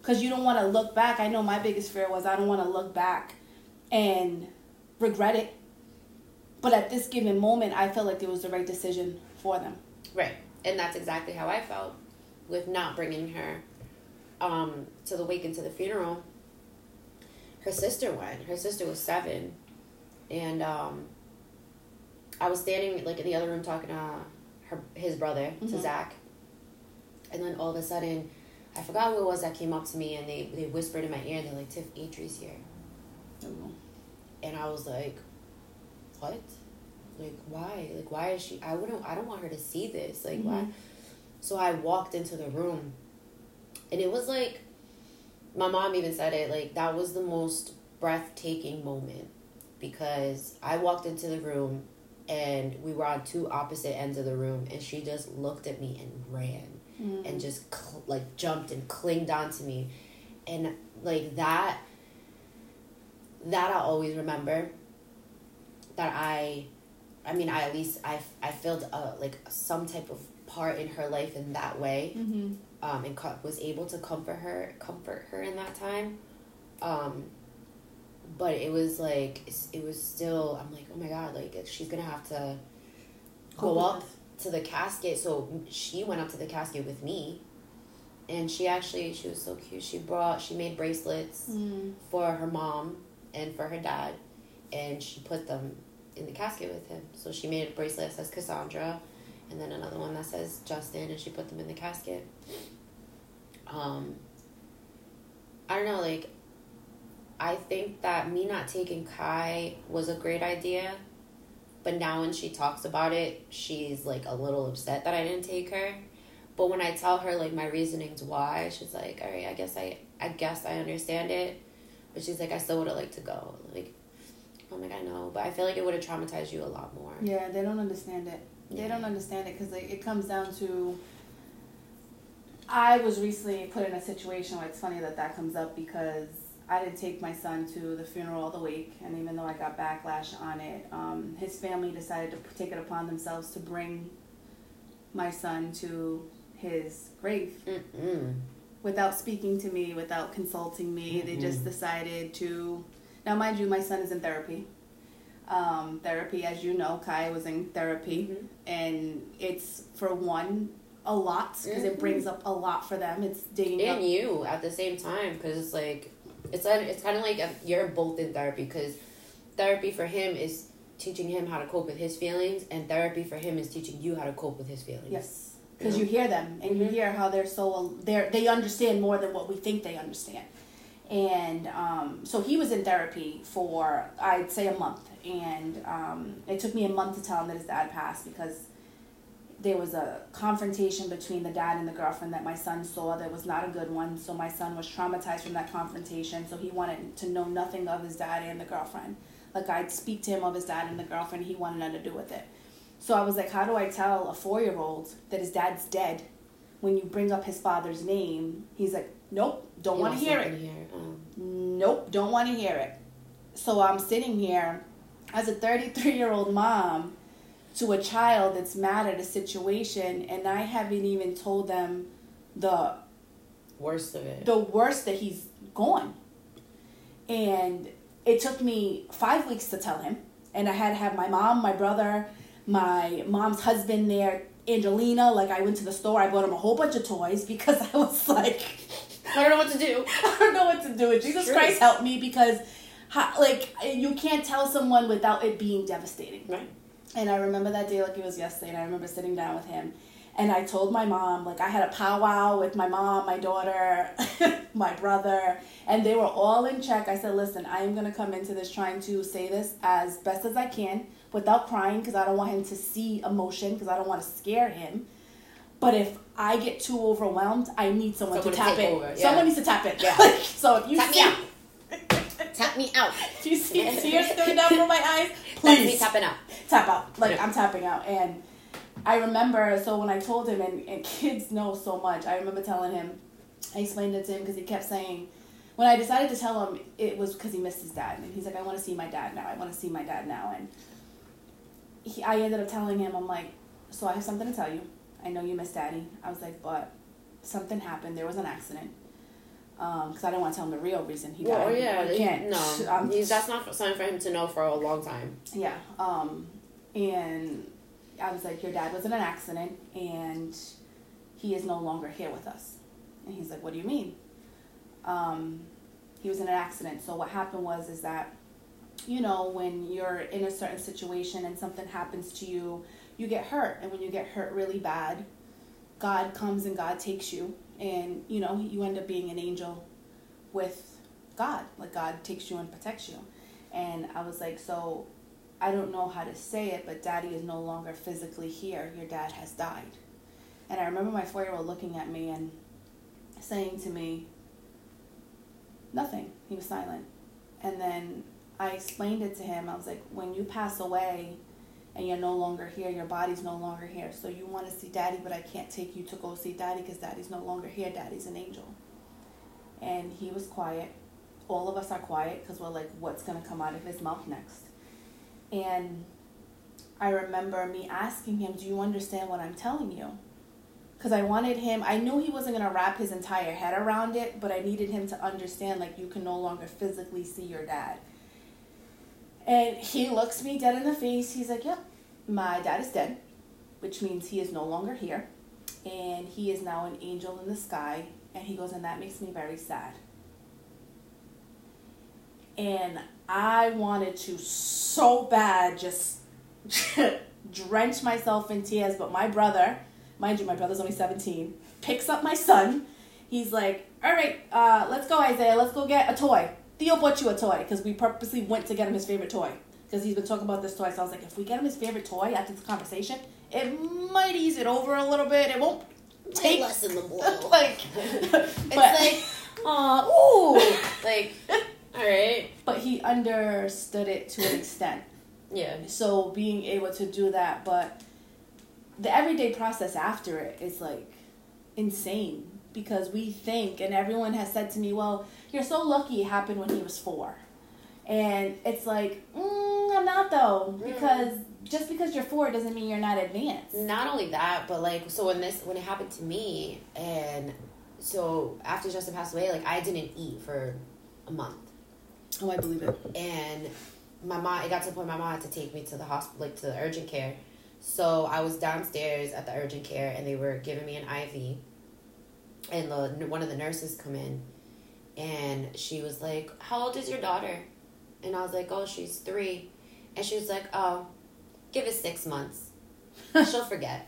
because you don't want to look back. I know my biggest fear was I don't want to look back and regret it. But at this given moment, I felt like it was the right decision for them. Right. And that's exactly how I felt with not bringing her um, to the wake and to the funeral. Her sister went. Her sister was seven. And um, I was standing like in the other room talking to her, his brother, to Mhm. Zach. And then all of a sudden, I forgot who it was that came up to me and they, they whispered in my ear, they're like, Tiff, Adri's here. And I was like, what? Like, why? Like, why is she? I wouldn't, I don't want her to see this. Like, why? Mhm. So I walked into the room and it was like, my mom even said it, like, that was the most breathtaking moment because I walked into the room and we were on two opposite ends of the room and she just looked at me and ran Mm. and just cl- like jumped and clinged onto me and like that that I'll always remember that I I mean I at least I I filled uh like some type of part in her life in that way Mm-hmm. um and co- was able to comfort her comfort her in that time um but it was like it was still I'm like oh my god like she's gonna have to go up to the casket. So she went up to the casket with me. And she actually she was so cute. She brought she made bracelets Mm. for her mom and for her dad and she put them in the casket with him. So she made a bracelet that says cassandra and then another one that says justin and she put them in the casket. Um i don't know like i think that me not taking kai was a great idea but now when she talks about it she's like a little upset that i didn't take her but when i tell her like my reasonings why she's like all right i guess i i guess i understand it but she's like i still would have liked to go like i'm like i know but i feel like it would have traumatized you a lot more Yeah, they don't understand it. They Yeah. don't understand it because like, it comes down to. I was recently put in a situation where it's funny that that comes up because I didn't take my son to the funeral all the week, and even though I got backlash on it, um, his family decided to take it upon themselves to bring my son to his grave Mm-mm. without speaking to me, without consulting me. They just decided to. Now, mind you, my son is in therapy. Um, therapy, as you know, Kai was in therapy, Mhm. and it's for one a lot because Mhm. it brings up a lot for them. It's digging up. and you at the same time because it's like it's a, it's kind of like a, you're both in therapy because therapy for him is teaching him how to cope with his feelings and therapy for him is teaching you how to cope with his feelings Yes, because you hear them and you Mhm. hear how they're so they they understand more than what we think they understand. And um, so he was in therapy for I'd say a month, and um, it took me a month to tell him that his dad passed because there was a confrontation between the dad and the girlfriend that my son saw that was not a good one. So my son was traumatized from that confrontation. So he wanted to know nothing of his dad and the girlfriend. Like I'd speak to him of his dad and the girlfriend. He wanted nothing to do with it. So I was like, how do I tell a four year old that his dad's dead when you bring up his father's name? He's like, nope, don't want to hear it. Um, Nope, don't want to hear it. So I'm sitting here as a 33 year old mom to a child that's mad at a situation, and I haven't even told them the worst of it the worst that he's gone. And it took me five weeks to tell him, and I had to have my mom, my brother, my mom's husband there, Angelina. Like I went to the store, I bought him a whole bunch of toys because I was like. i don't know what to do [laughs] I don't know what to do. And Jesus True. Christ help me because, like, you can't tell someone without it being devastating. right And I remember that day like it was yesterday, and I remember sitting down with him. And I told my mom, like, I had a powwow with my mom, my daughter, [laughs] my brother, and they were all in check. I said, listen, I am going to come into this trying to say this as best as I can without crying because I don't want him to see emotion because I don't want to scare him. But if I get too overwhelmed, I need someone, Someone to to tap in. over, yeah. Someone needs to tap in. Yeah. [laughs] Like, so if you Tap me out. tap me out [laughs] if you see tears coming down from my eyes, please tapping out tap out. Like Yeah. I'm tapping out. And I remember, so when I told him, and, and kids know so much, I remember telling him, I explained it to him because he kept saying, when I decided to tell him, it was because he missed his dad. And he's like, I want to see my dad now. I want to see my dad now. And he, I ended up telling him, I'm like, so I have something to tell you. I know you miss daddy. I was like, but something happened. There was an accident. Because I didn't want to tell him the real reason he well died. yeah can't. no he's, that's not something for him to know for a long time yeah. Um, and I was like, Your dad was in an accident and he is no longer here with us. And he's like, What do you mean? Um, he was in an accident. So what happened was is that, you know, when you're in a certain situation and something happens to you, you get hurt. And when you get hurt really bad, God comes and God takes you and, you know, you end up being an angel with God. Like God takes you and protects you. And I was like, so I don't know how to say it, but daddy is no longer physically here. Your dad has died. And I remember my four year old looking at me and saying to me, nothing. He was silent. And then I explained it to him. I was like, when you pass away and you're no longer here, your body's no longer here. So you want to see daddy, but I can't take you to go see daddy because daddy's no longer here. Daddy's an angel. And he was quiet. All of us are quiet because we're like, what's going to come out of his mouth next? And I remember me asking him, Do you understand what I'm telling you? Because I wanted him, I knew he wasn't going to wrap his entire head around it, but I needed him to understand, like, you can no longer physically see your dad. And he looks me dead in the face. He's like, Yep, my dad is dead, which means he is no longer here. And he is now an angel in the sky. And he goes, And that makes me very sad. And I wanted to so bad just [laughs] drench myself in tears, but my brother, mind you, my brother's only 17, picks up my son. He's like, all right, uh, let's go, Isaiah, let's go get a toy. Theo bought you a toy because we purposely went to get him his favorite toy because he's been talking about this toy. So I was like, if we get him his favorite toy after this conversation, it might ease it over a little bit. It won't take lessen the [laughs] blow. like, [laughs] it's but, like, uh, [laughs] ooh, like, all right, but he understood it to an extent. yeah, So being able to do that, but the everyday process after it is like insane because we think, and everyone has said to me, well, you're so lucky it happened when he was four. And it's like, mm, I'm not though, because just because you're four doesn't mean you're not advanced. not only that, but like, so when this when it happened to me, and so after Justin passed away, like I didn't eat for a month. Oh, I believe it. and my mom it got to the point my mom had to take me to the hospital like to the urgent care so i was downstairs at the urgent care and they were giving me an iv and the one of the nurses come in and she was like how old is your daughter? And i was like oh she's three. And she was like oh give it six months. [laughs] She'll forget.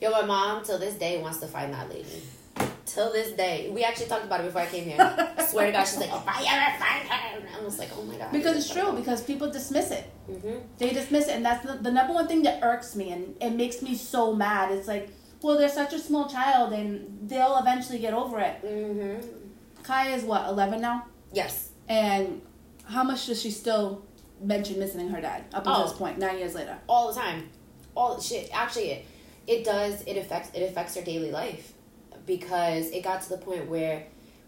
Yo my mom till this day wants to find that lady. Till this day. We actually talked about it before i came here. I [laughs] swear to god she's like if i ever find her and i was like oh my god. Because it's true, because people dismiss it. hmm They dismiss it, and that's the, the number one thing that irks me, and it makes me so mad. It's like, well, they're such a small child, and they'll eventually get over it. Mm-hmm. Kaya is what, 11 now? Yes. And how much does she still mention missing her dad up until Oh. this point, nine years later? All the time. All shit. Actually, it, it does. It affects. It affects her daily life because it got to the point where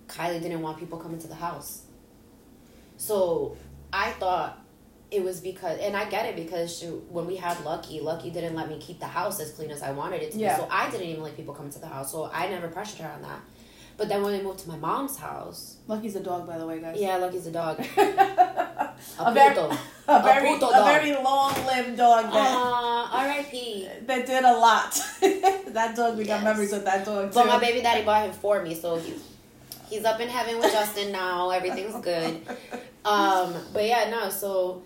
Kylie didn't want people coming to the house. So I thought it was because, and I get it because she, when we had Lucky, Lucky didn't let me keep the house as clean as I wanted it to Yeah. be. So I didn't even like people coming to the house. So I never pressured her on that. But then when I moved to my mom's house, Lucky's a dog, by the way, guys. yeah, Lucky's a dog. [laughs] a, A very, puto. a very, a dog. very long-lived dog that, Aw, R.I.P. that did a lot. [laughs] that dog, we got memories with that dog too. But my baby daddy bought him for me, so he, he's up in heaven with Justin now. Everything's good. Um, but yeah, no. So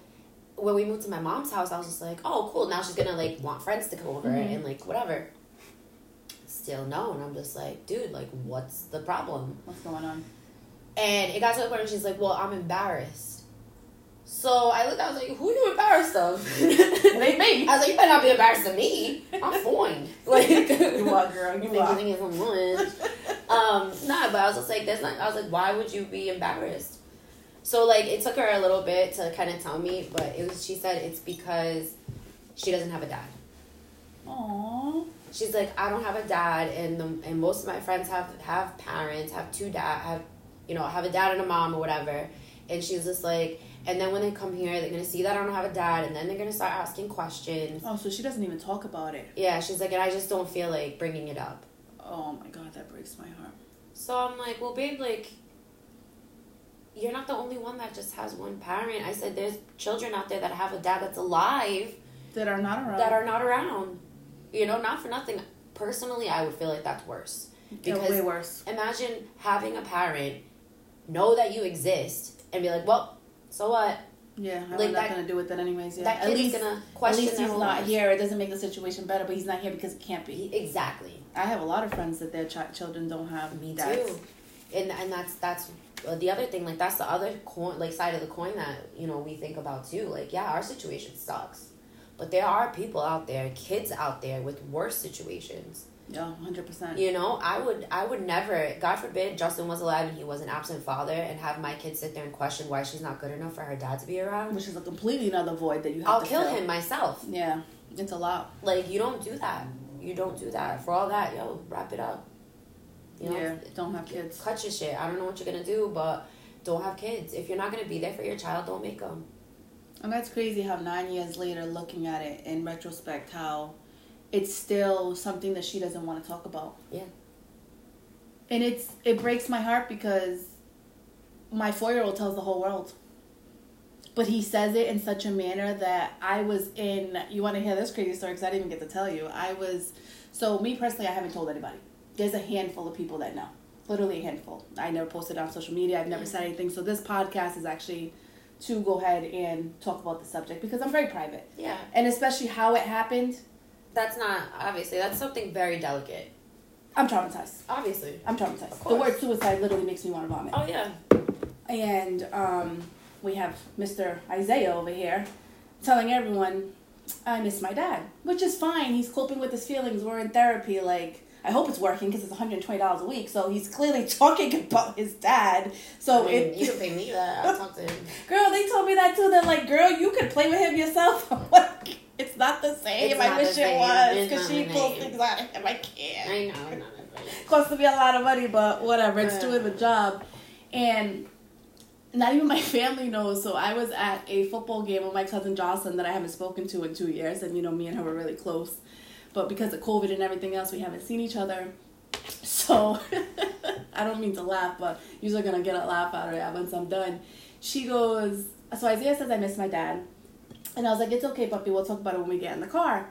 when we moved to my mom's house, I was just like, oh, cool. Now she's gonna like want friends to come over Mhm. and like whatever. Still no, and I'm just like, dude, like, what's the problem? What's going on? And it got to the point where she's like, well, I'm embarrassed. So I looked, I was like, who you embarrassed of? [laughs] They me. I was like, you better not be embarrassed of me. I'm fine. [laughs] Like, You are, girl. You are. think some lunch. Um, nah, but I was just like, that's not. I was like, why would you be embarrassed? So like, it took her a little bit to kind of tell me, but it was. She said it's because she doesn't have a dad. Aww. She's like, I don't have a dad, and the, and most of my friends have have parents, have two dad, have you know, have a dad and a mom or whatever. And she's just like, and then when they come here, they're gonna see that I don't have a dad, and then they're gonna start asking questions. Oh, so she doesn't even talk about it. Yeah, she's like, and I just don't feel like bringing it up. Oh my god, that breaks my heart. So I'm like, well, babe, like, you're not the only one that just has one parent. I said, there's children out there that have a dad that's alive That are not around. that are not around. You know, not for nothing. Personally, I would feel like that's worse. Because- way worse. Imagine having a parent know that you exist and be like, well, so what? Yeah, I'm Like not that- gonna do with that anyways. Yeah. That at least, gonna question. at least he's not lives. here. It doesn't make the situation better, but he's not here because it can't be. Exactly. I have a lot of friends that their chi- children don't have Me dads. too. And and that's that's uh, the other thing. Like that's the other coin, like side of the coin that you know we think about too. Like yeah, our situation sucks, But there are people out there, kids out there with worse situations. Yeah, hundred percent. You know, I would I would never God forbid Justin was alive and he was an absent father and have my kid sit there and question why she's not good enough for her dad to be around. Which is a completely another void that you have I'll to kill fill. him myself. Yeah, it's a lot. Like you don't do that. You don't do that. For all that, yo, wrap it up. You know, yeah, don't have kids. cut your shit. I don't know what you're gonna do, but don't have kids. If you're not gonna be there for your child, don't make them. And that's crazy how nine years later, looking at it in retrospect, how it's still something that she doesn't want to talk about. Yeah. And it's it breaks my heart because my four year old tells the whole world. But he says it in such a manner that I was in. You want to hear this crazy story? Because I didn't even get to tell you. I was. So, me personally, I haven't told anybody. There's a handful of people that know. Literally a handful. I never posted on social media. I've never said anything. So, this podcast is actually to go ahead and talk about the subject because I'm very private. Yeah. And especially how it happened, That's not obviously that's something very delicate. I'm traumatized. Obviously. I'm traumatized. The word suicide literally makes me want to vomit. Oh yeah. And um, we have Mr. Isaiah over here telling everyone, I miss my dad, which is fine. He's coping with his feelings. We're in therapy. Like, I hope it's working because it's $120 a week. So he's clearly [laughs] talking about his dad. So I mean, it, you can pay me that. I'll [laughs] talk to him. girl, they told me that too. They're like, girl, you could play with him yourself. [laughs] I'm like, it's not the same. It's I wish it was because she pulls things out of him. I can't I know, none of it. costs me a lot of money, but whatever. It's doing the job. And not even my family knows. So I was at a football game with my cousin Jocelyn that I haven't spoken to in two years, and you know me and her were really close. But because of COVID and everything else, we haven't seen each other. [laughs] So [laughs] I don't mean to laugh, but you're gonna get a laugh out of it once I'm done. She goes, so Isaiah says I miss my dad, and I was like, it's okay, puppy. We'll talk about it when we get in the car.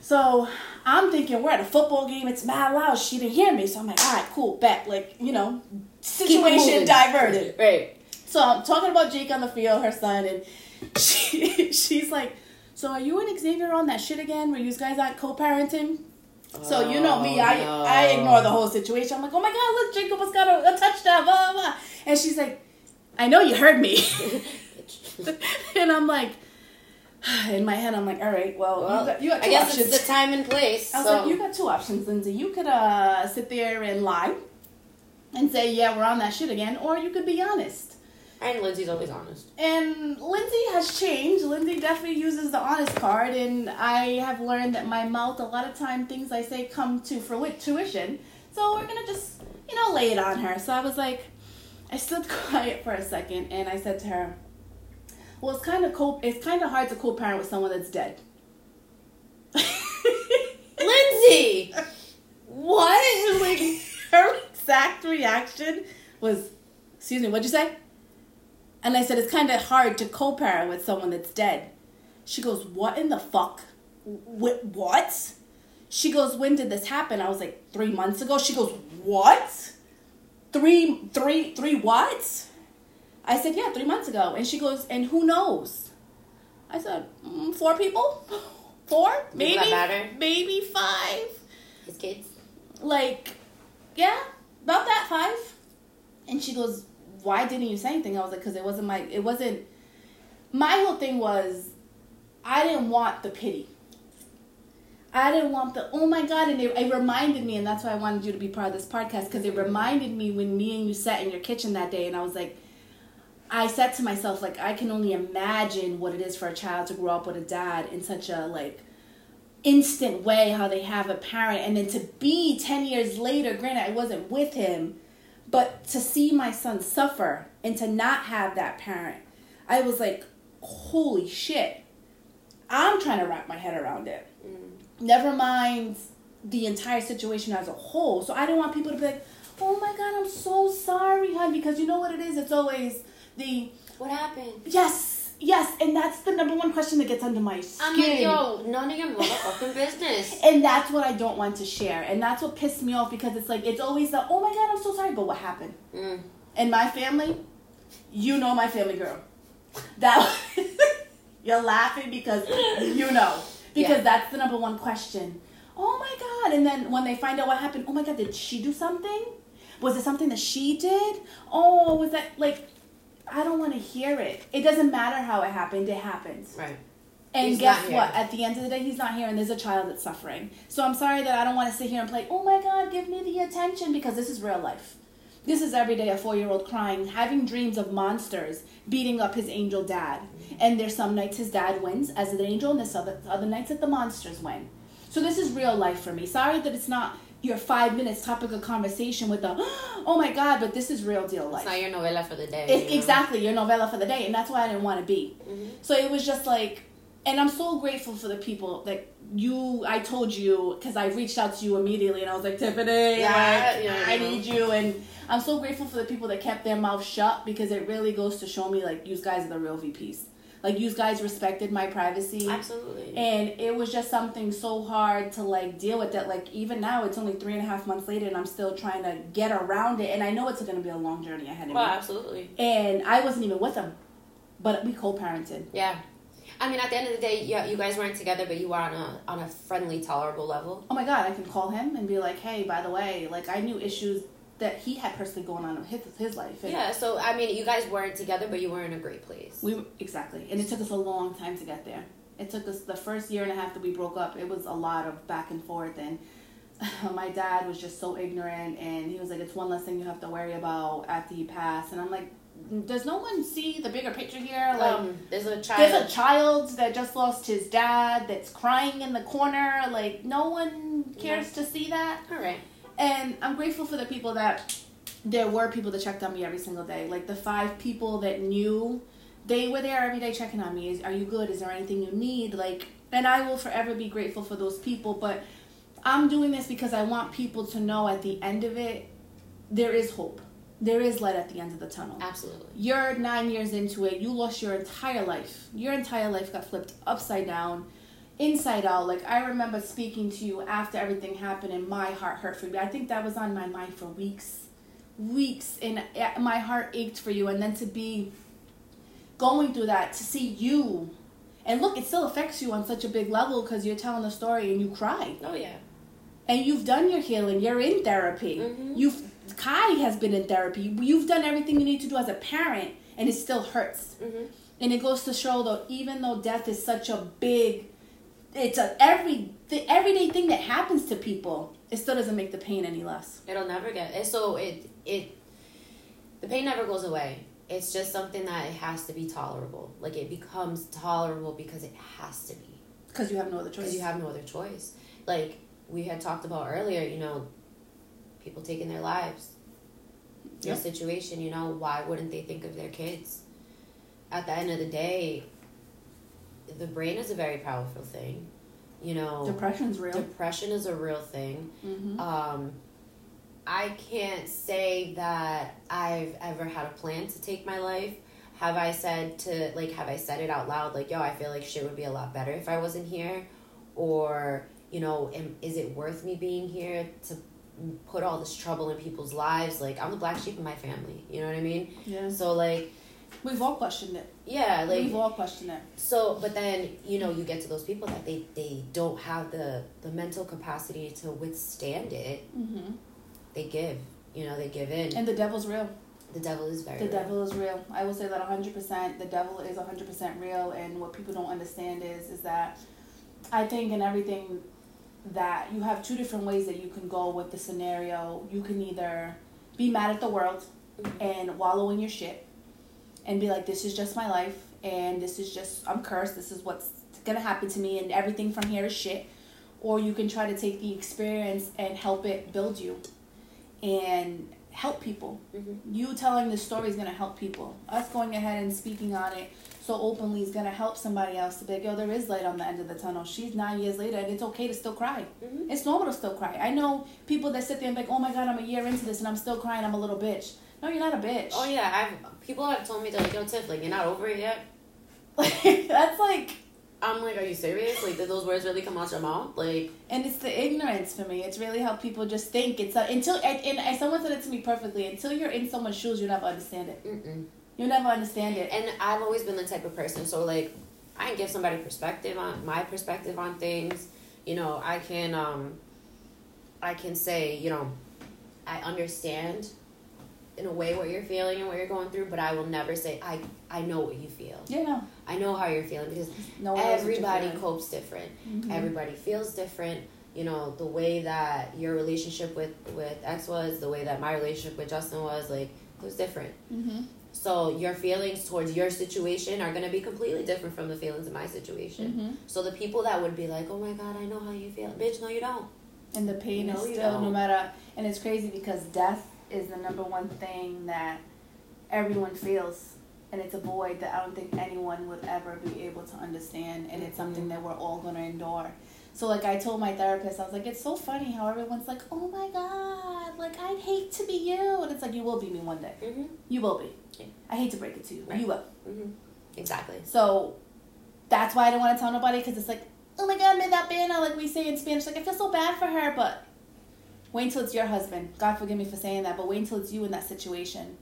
So I'm thinking we're at a football game. It's mad loud. She didn't hear me, so I'm like, all right, cool, bet. Like you know, situation diverted. Right. So I'm talking about Jake on the field, her son, and [laughs] she she's like, so are you and Xavier on that shit again? Where you guys aren't co-parenting? So you know me, Oh, I no. I ignore the whole situation. I'm like, oh my god, look, Jacob has got a, a touchdown, blah blah blah. And she's like, I know you heard me. [laughs] and I'm like, [sighs] in my head, I'm like, all right, well, Well, you got, you got two I guess options. it's the time and place. I was so. like, you got two options, Lindsay. You could uh, sit there and lie and say, yeah, we're on that shit again, or you could be honest. And Lindsay's always honest. And Lindsay has changed. Lindsay definitely uses the honest card, and I have learned that my mouth, a lot of time, things I say come to fruition. So we're gonna just, you know, lay it on her. So I was like, I stood [laughs] quiet for a second, and I said to her, "Well, it's kind of co- It's kind of hard to co-parent with someone that's dead." [laughs] Lindsay! what? [laughs] like her exact reaction was, "Excuse me, what'd you say?" And I said, "It's kind of hard to co-parent with someone that's dead." She goes, "What in the fuck? Wh- what?" She goes, "When did this happen?" I was like, three months ago." She goes, "What? Three, three, three what?" I said, "Yeah, three months ago." And she goes, "And who knows?" I said, mm, four people, [laughs] four, maybe, maybe five." His kids? like, yeah, about that five. And she goes, why didn't you say anything? I was like, because it wasn't my, it wasn't, my whole thing was, I didn't want the pity. I didn't want the, oh my God. And it, it reminded me, and that's why I wanted you to be part of this podcast, because it reminded me when me and you sat in your kitchen that day, and I was like, I said to myself, like, I can only imagine what it is for a child to grow up with a dad in such a, like, instant way how they have a parent and then to be 10 years later granted i wasn't with him but to see my son suffer and to not have that parent i was like holy shit. I'm trying to wrap my head around it. Mm. Never mind the entire situation as a whole. So i don't want people to be like oh my god i'm so sorry hon because you know what it is? It's always the What happened? yes yes and that's the number one question that gets under my skin I'm like, yo, none of your motherfucking business. [laughs] and that's what I don't want to share. And that's what pissed me off because it's like, it's always the, oh my God, I'm so sorry, but what happened? Mm. And my family, you know my family girl. That, [laughs] you're laughing because you know. Because Yeah. that's the number one question. Oh my God. And then when they find out what happened, oh my God, did she do something? Was it something that she did? Oh, was that like, I don't want to hear it. It doesn't matter how it happened, it happens. Right. And He's guess what? At the end of the day, he's not here, and there's a child that's suffering. So I'm sorry that I don't want to sit here and play, oh my God, give me the attention, because this is real life. This is every day a four year old crying, having dreams of monsters beating up his angel dad. And there's some nights his dad wins as an angel, and there's other, other nights that the monsters win. So this is real life for me. Sorry that it's not your five minutes topic of conversation with the, [gasps] oh my God, but this is real deal life. It's not your novela for the day. It's you know? exactly your novella for the day, and that's why I didn't want to be. Mhm. So it was just like, and I'm so grateful for the people that you. I told you because I reached out to you immediately, and I was like, Tiffany, Yeah, like, yeah, I need you, and I'm so grateful for the people that kept their mouth shut because it really goes to show me like you guys are the real VPs. Like you guys respected my privacy. Absolutely. And it was just something so hard to like deal with that. Like even now, it's only three and a half months later, and I'm still trying to get around it. And I know it's going to be a long journey ahead of well, me absolutely. and I wasn't even with him, but we co-parented. Yeah. I mean, at the end of the day, yeah, you guys weren't together, but you were on a on a friendly, tolerable level. Oh my god, I can call him and be like, "Hey, by the way, like I knew issues that he had personally going on in his his life." And Yeah. So I mean, you guys weren't together, but you were in a great place. we were- exactly, and it took us a long time to get there. It took us the first year and a half that we broke up. It was a lot of back and forth, and [laughs] my dad was just so ignorant, and he was like, "It's one less thing you have to worry about after he passed," and I'm like. Does no one see the bigger picture here? Like, um, there's a child. There's a child that just lost his dad that's crying in the corner. Like, no one cares to see that. All right. And I'm grateful for the people that there were people that checked on me every single day. Like, the five people that knew they were there every day checking on me. Is, are you good? Is there anything you need? Like, and I will forever be grateful for those people. But I'm doing this because I want people to know at the end of it, there is hope. There is light at the end of the tunnel Absolutely. you're nine years into it you lost your entire life your entire life got flipped upside down inside out like i remember speaking to you after everything happened and my heart hurt for you i think that was on my mind for weeks weeks and uh, my heart ached for you and then to be going through that to see you and look it still affects you on such a big level because you're telling the story and you cry Oh yeah. and you've done your healing. You're in therapy. Mhm. You've Kai has been in therapy. You've done everything you need to do as a parent, and it still hurts. hmm And it goes to show though, even though death is such a big, it's a every the everyday thing that happens to people, it still doesn't make the pain any less. It'll never get. And so it it. The pain never goes away. It's just something that it has to be tolerable. Like it becomes tolerable because it has to be. Because you have no other choice. because you have no other choice. Like we had talked about earlier, you know, people taking their lives. Your Yep. situation, you know, why wouldn't they think of their kids? At the end of the day, the brain is a very powerful thing. You know, Depression's real. depression is a real thing. hmm Um, I can't say that I've ever had a plan to take my life. Have I said to like have I said it out loud like yo I feel like shit would be a lot better if I wasn't here, or you know am, is it worth me being here to put all this trouble in people's lives like I'm the black sheep of my family you know what I mean yeah. so like We've all questioned it. Yeah like We've all questioned it. so, but then you know you get to those people that they they don't have the the mental capacity to withstand it. hmm They give, you know, they give in. And the devil's real. the devil is very. The real. devil is real. I will say that 100%. The devil is 100% real. And what people don't understand is, is that I think in everything that you have two different ways that you can go with the scenario. You can either be mad at the world and wallow in your shit and be like, this is just my life and this is just, I'm cursed. This is what's to happen to me and everything from here is shit. Or you can try to take the experience and help it build you and help people Mhm. you telling this story is to help people. Us going ahead and speaking on it so openly is to help somebody else to be like, yo, there is light on the end of the tunnel. She's nine years later and it's okay to still cry. Mhm. It's normal to still cry. I know people that sit there and be like, oh my God, I'm a year into this and I'm still crying. I'm a little bitch. No, you're not a bitch. Oh yeah, I've people have told me they're like, "Yo, Tiff, like you're not over it yet." [laughs] Like, that's like, I'm like, "Are you serious? Like, did those words really come out your mouth?" Like, and it's the ignorance for me. It's really how people just think. It's a, until, and, and, someone said it to me perfectly. Until you're in someone's shoes, you never understand it. mm-mm. You never understand it. and I've always been the type of person. So like, I can give somebody perspective on my perspective on things. You know, I can um, I can say, you know, I understand in a way what you're feeling and what you're going through, but I will never say I I know what you feel. Yeah, no. I know how you're feeling because No one knows what you're everybody copes different. Mhm. Everybody feels different. You know, the way that your relationship with with X was, the way that my relationship with Justin was, like it was different. Mhm. So your feelings towards your situation are going to be completely different from the feelings in my situation. Mhm. So the people that would be like, "Oh my god, I know how you feel." Bitch, no you don't. And the pain No, is still no matter and it's crazy because death is the number one thing that everyone feels and it's a void that I don't think anyone would ever be able to understand and it's something that we're all gonna endure. So like I told my therapist, I was like, it's so funny how everyone's like, Oh my god, like I'd hate to be you and it's like you will be me one day. Mhm. You will be. Yeah. I hate to break it to you, but Right. you will. Mhm. Exactly. So that's why I don't want to tell nobody because it's like, oh my god, me that pena, like we say in Spanish. Like I feel so bad for her, but wait until it's your husband. God forgive me for saying that, but wait until it's you in that situation.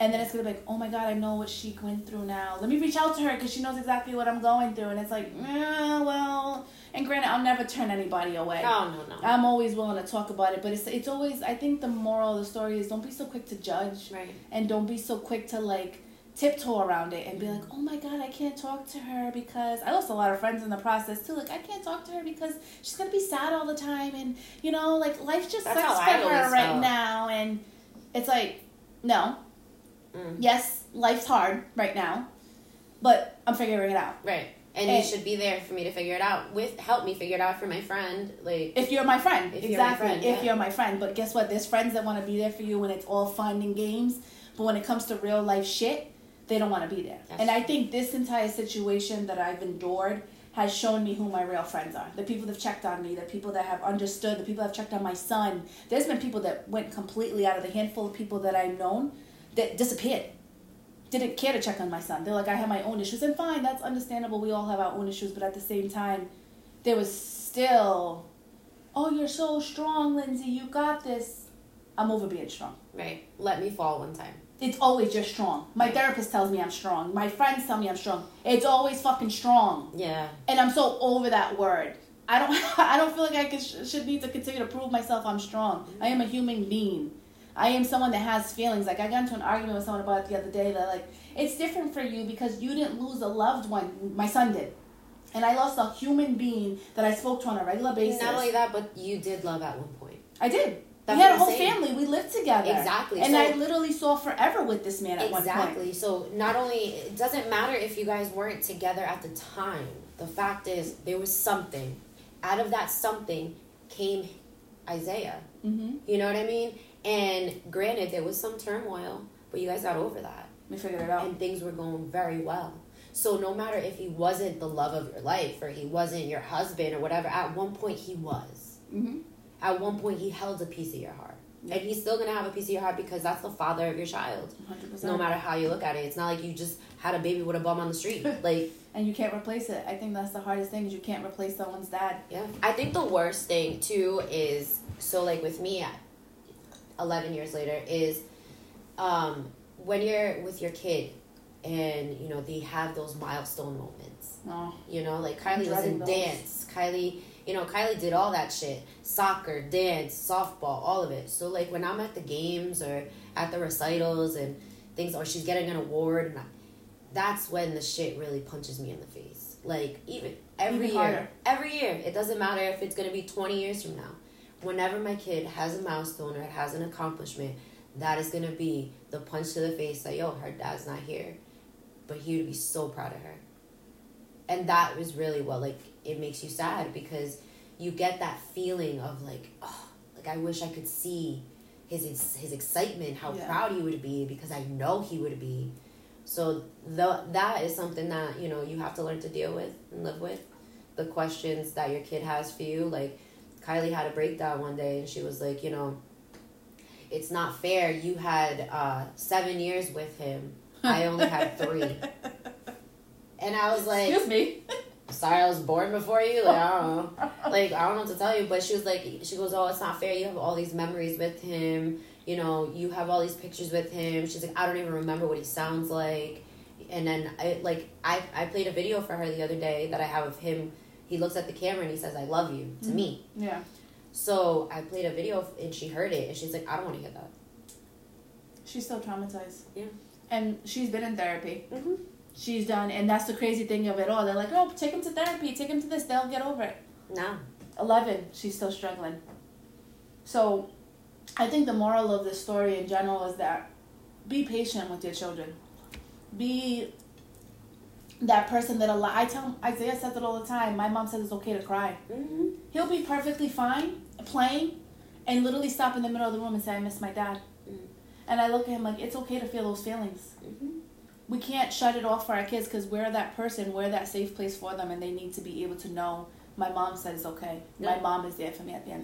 And then it's gonna be like, oh my god, I know what she went through now. Let me reach out to her because she knows exactly what I'm going through. And it's like, yeah, well. And granted, I'll never turn anybody away. Oh no no. I'm always willing to talk about it, but it's it's always. I think the moral of the story is don't be so quick to judge right. and don't be so quick to like tiptoe around it and be like, oh my god, I can't talk to her because I lost a lot of friends in the process too. Like I can't talk to her because she's gonna be sad all the time, and you know, like life just That's sucks for I her right felt. now, and it's like, no, Mm. yes, life's hard right now, but I'm figuring it out. Right. And, And- you should be there for me to figure it out. With help me figure it out for my friend. Like If you're my friend, If you're my exactly. friend, if yeah. you're my friend, but guess what? There's friends that want to be there for you when it's all fun and games, but when it comes to real life shit, they don't want to be there. That's and I think this entire situation that I've endured has shown me who my real friends are. The people that have checked on me, the people that have understood, the people that have checked on my son. There's been people that went completely out of the handful of people that I've known that disappeared. Didn't care to check on my son. They're like, I have my own issues. And fine, that's understandable. We all have our own issues. But at the same time, there was still, oh, you're so strong, Lindsay. You got this. I'm over being strong. right. Let me fall one time. It's always just strong. My therapist tells me I'm strong. My friends tell me I'm strong. It's always fucking strong. Yeah. And I'm so over that word. I don't. [laughs] I don't feel like I could, should need to continue to prove myself I'm strong. I am a human being. I am someone that has feelings. Like I got into an argument with someone about it the other day that like it's different for you because you didn't lose a loved one. My son did, and I lost a human being that I spoke to on a regular basis. Not only that, but you did love at one point. I did. That's we had a whole saying. family. We lived together. Exactly. And So- I literally saw forever with this man at one point. Exactly. So not only it doesn't matter if you guys weren't together at the time. The fact is there was something. Out of that something came Isaiah. Mm-hmm. You know what I mean? And granted, there was some turmoil, but you guys got over that, We figured it out. and things were going very well. So no matter if he wasn't the love of your life or he wasn't your husband or whatever, at one point he was. mm-hmm. At one point he held a piece of your heart. And he's still gonna have a piece of your heart because that's the father of your child. 100%. No matter how you look at it, it's not like you just had a baby with a bum on the street. [laughs] Like, and you can't replace it. I think that's the hardest thing is you can't replace someone's dad. yeah. I think the worst thing too is so like with me, eleven years later, is um, when you're with your kid, and you know they have those milestone moments. Oh, You know, like Kylie was in those. dance. Kylie, you know, Kylie did all that shit. Soccer, dance, softball, all of it. So like when I'm at the games or at the recitals and things or she's getting an award and I, that's when the shit really punches me in the face. Like even every Even year. harder. Every year. It doesn't matter if it's gonna be twenty years from now. Whenever my kid has a milestone or has an accomplishment, that is gonna be the punch to the face that yo, her dad's not here. But he would be so proud of her and that was really what like it makes you sad because you get that feeling of like oh like i wish i could see his his excitement how Yeah. proud he would be because i know he would be. So the, that is something that you know you have to learn to deal with and live with. The questions that your kid has for you like kylie had a breakdown one day and she was like you know it's not fair. You had uh, seven years with him. I only had three. [laughs] And i was like excuse me. Sorry I was born before you. Like, I don't know. [laughs] Like, I don't know what to tell you. But she was like, she goes, oh, it's not fair. You have all these memories with him. You know, you have all these pictures with him. She's like, I don't even remember what he sounds like. And then, I like, I, I played a video for her the other day that I have of him. He looks at the camera and he says, I love you to me. Yeah. So I played a video and she heard it and she's like, I don't want to hear that. She's still traumatized. Yeah. And she's been in therapy. Mm-hmm. She's done, and that's the crazy thing of it all. They're like, oh, take him to therapy, take him to this, they'll get over it. No. 11, she's still struggling. So, I think the moral of this story in general is that be patient with your children. Be that person that allow. I tell Isaiah says it all the time. My mom says it's okay to cry. Mm-hmm. He'll be perfectly fine playing, and literally stop in the middle of the room and say, "I miss my dad." Mm. And I look at him like it's okay to feel those feelings. Mm-hmm. We can't shut it off for our kids because we're that person, we're that safe place for them, and they need to be able to know my mom said it's okay. My mom is there for me at the end.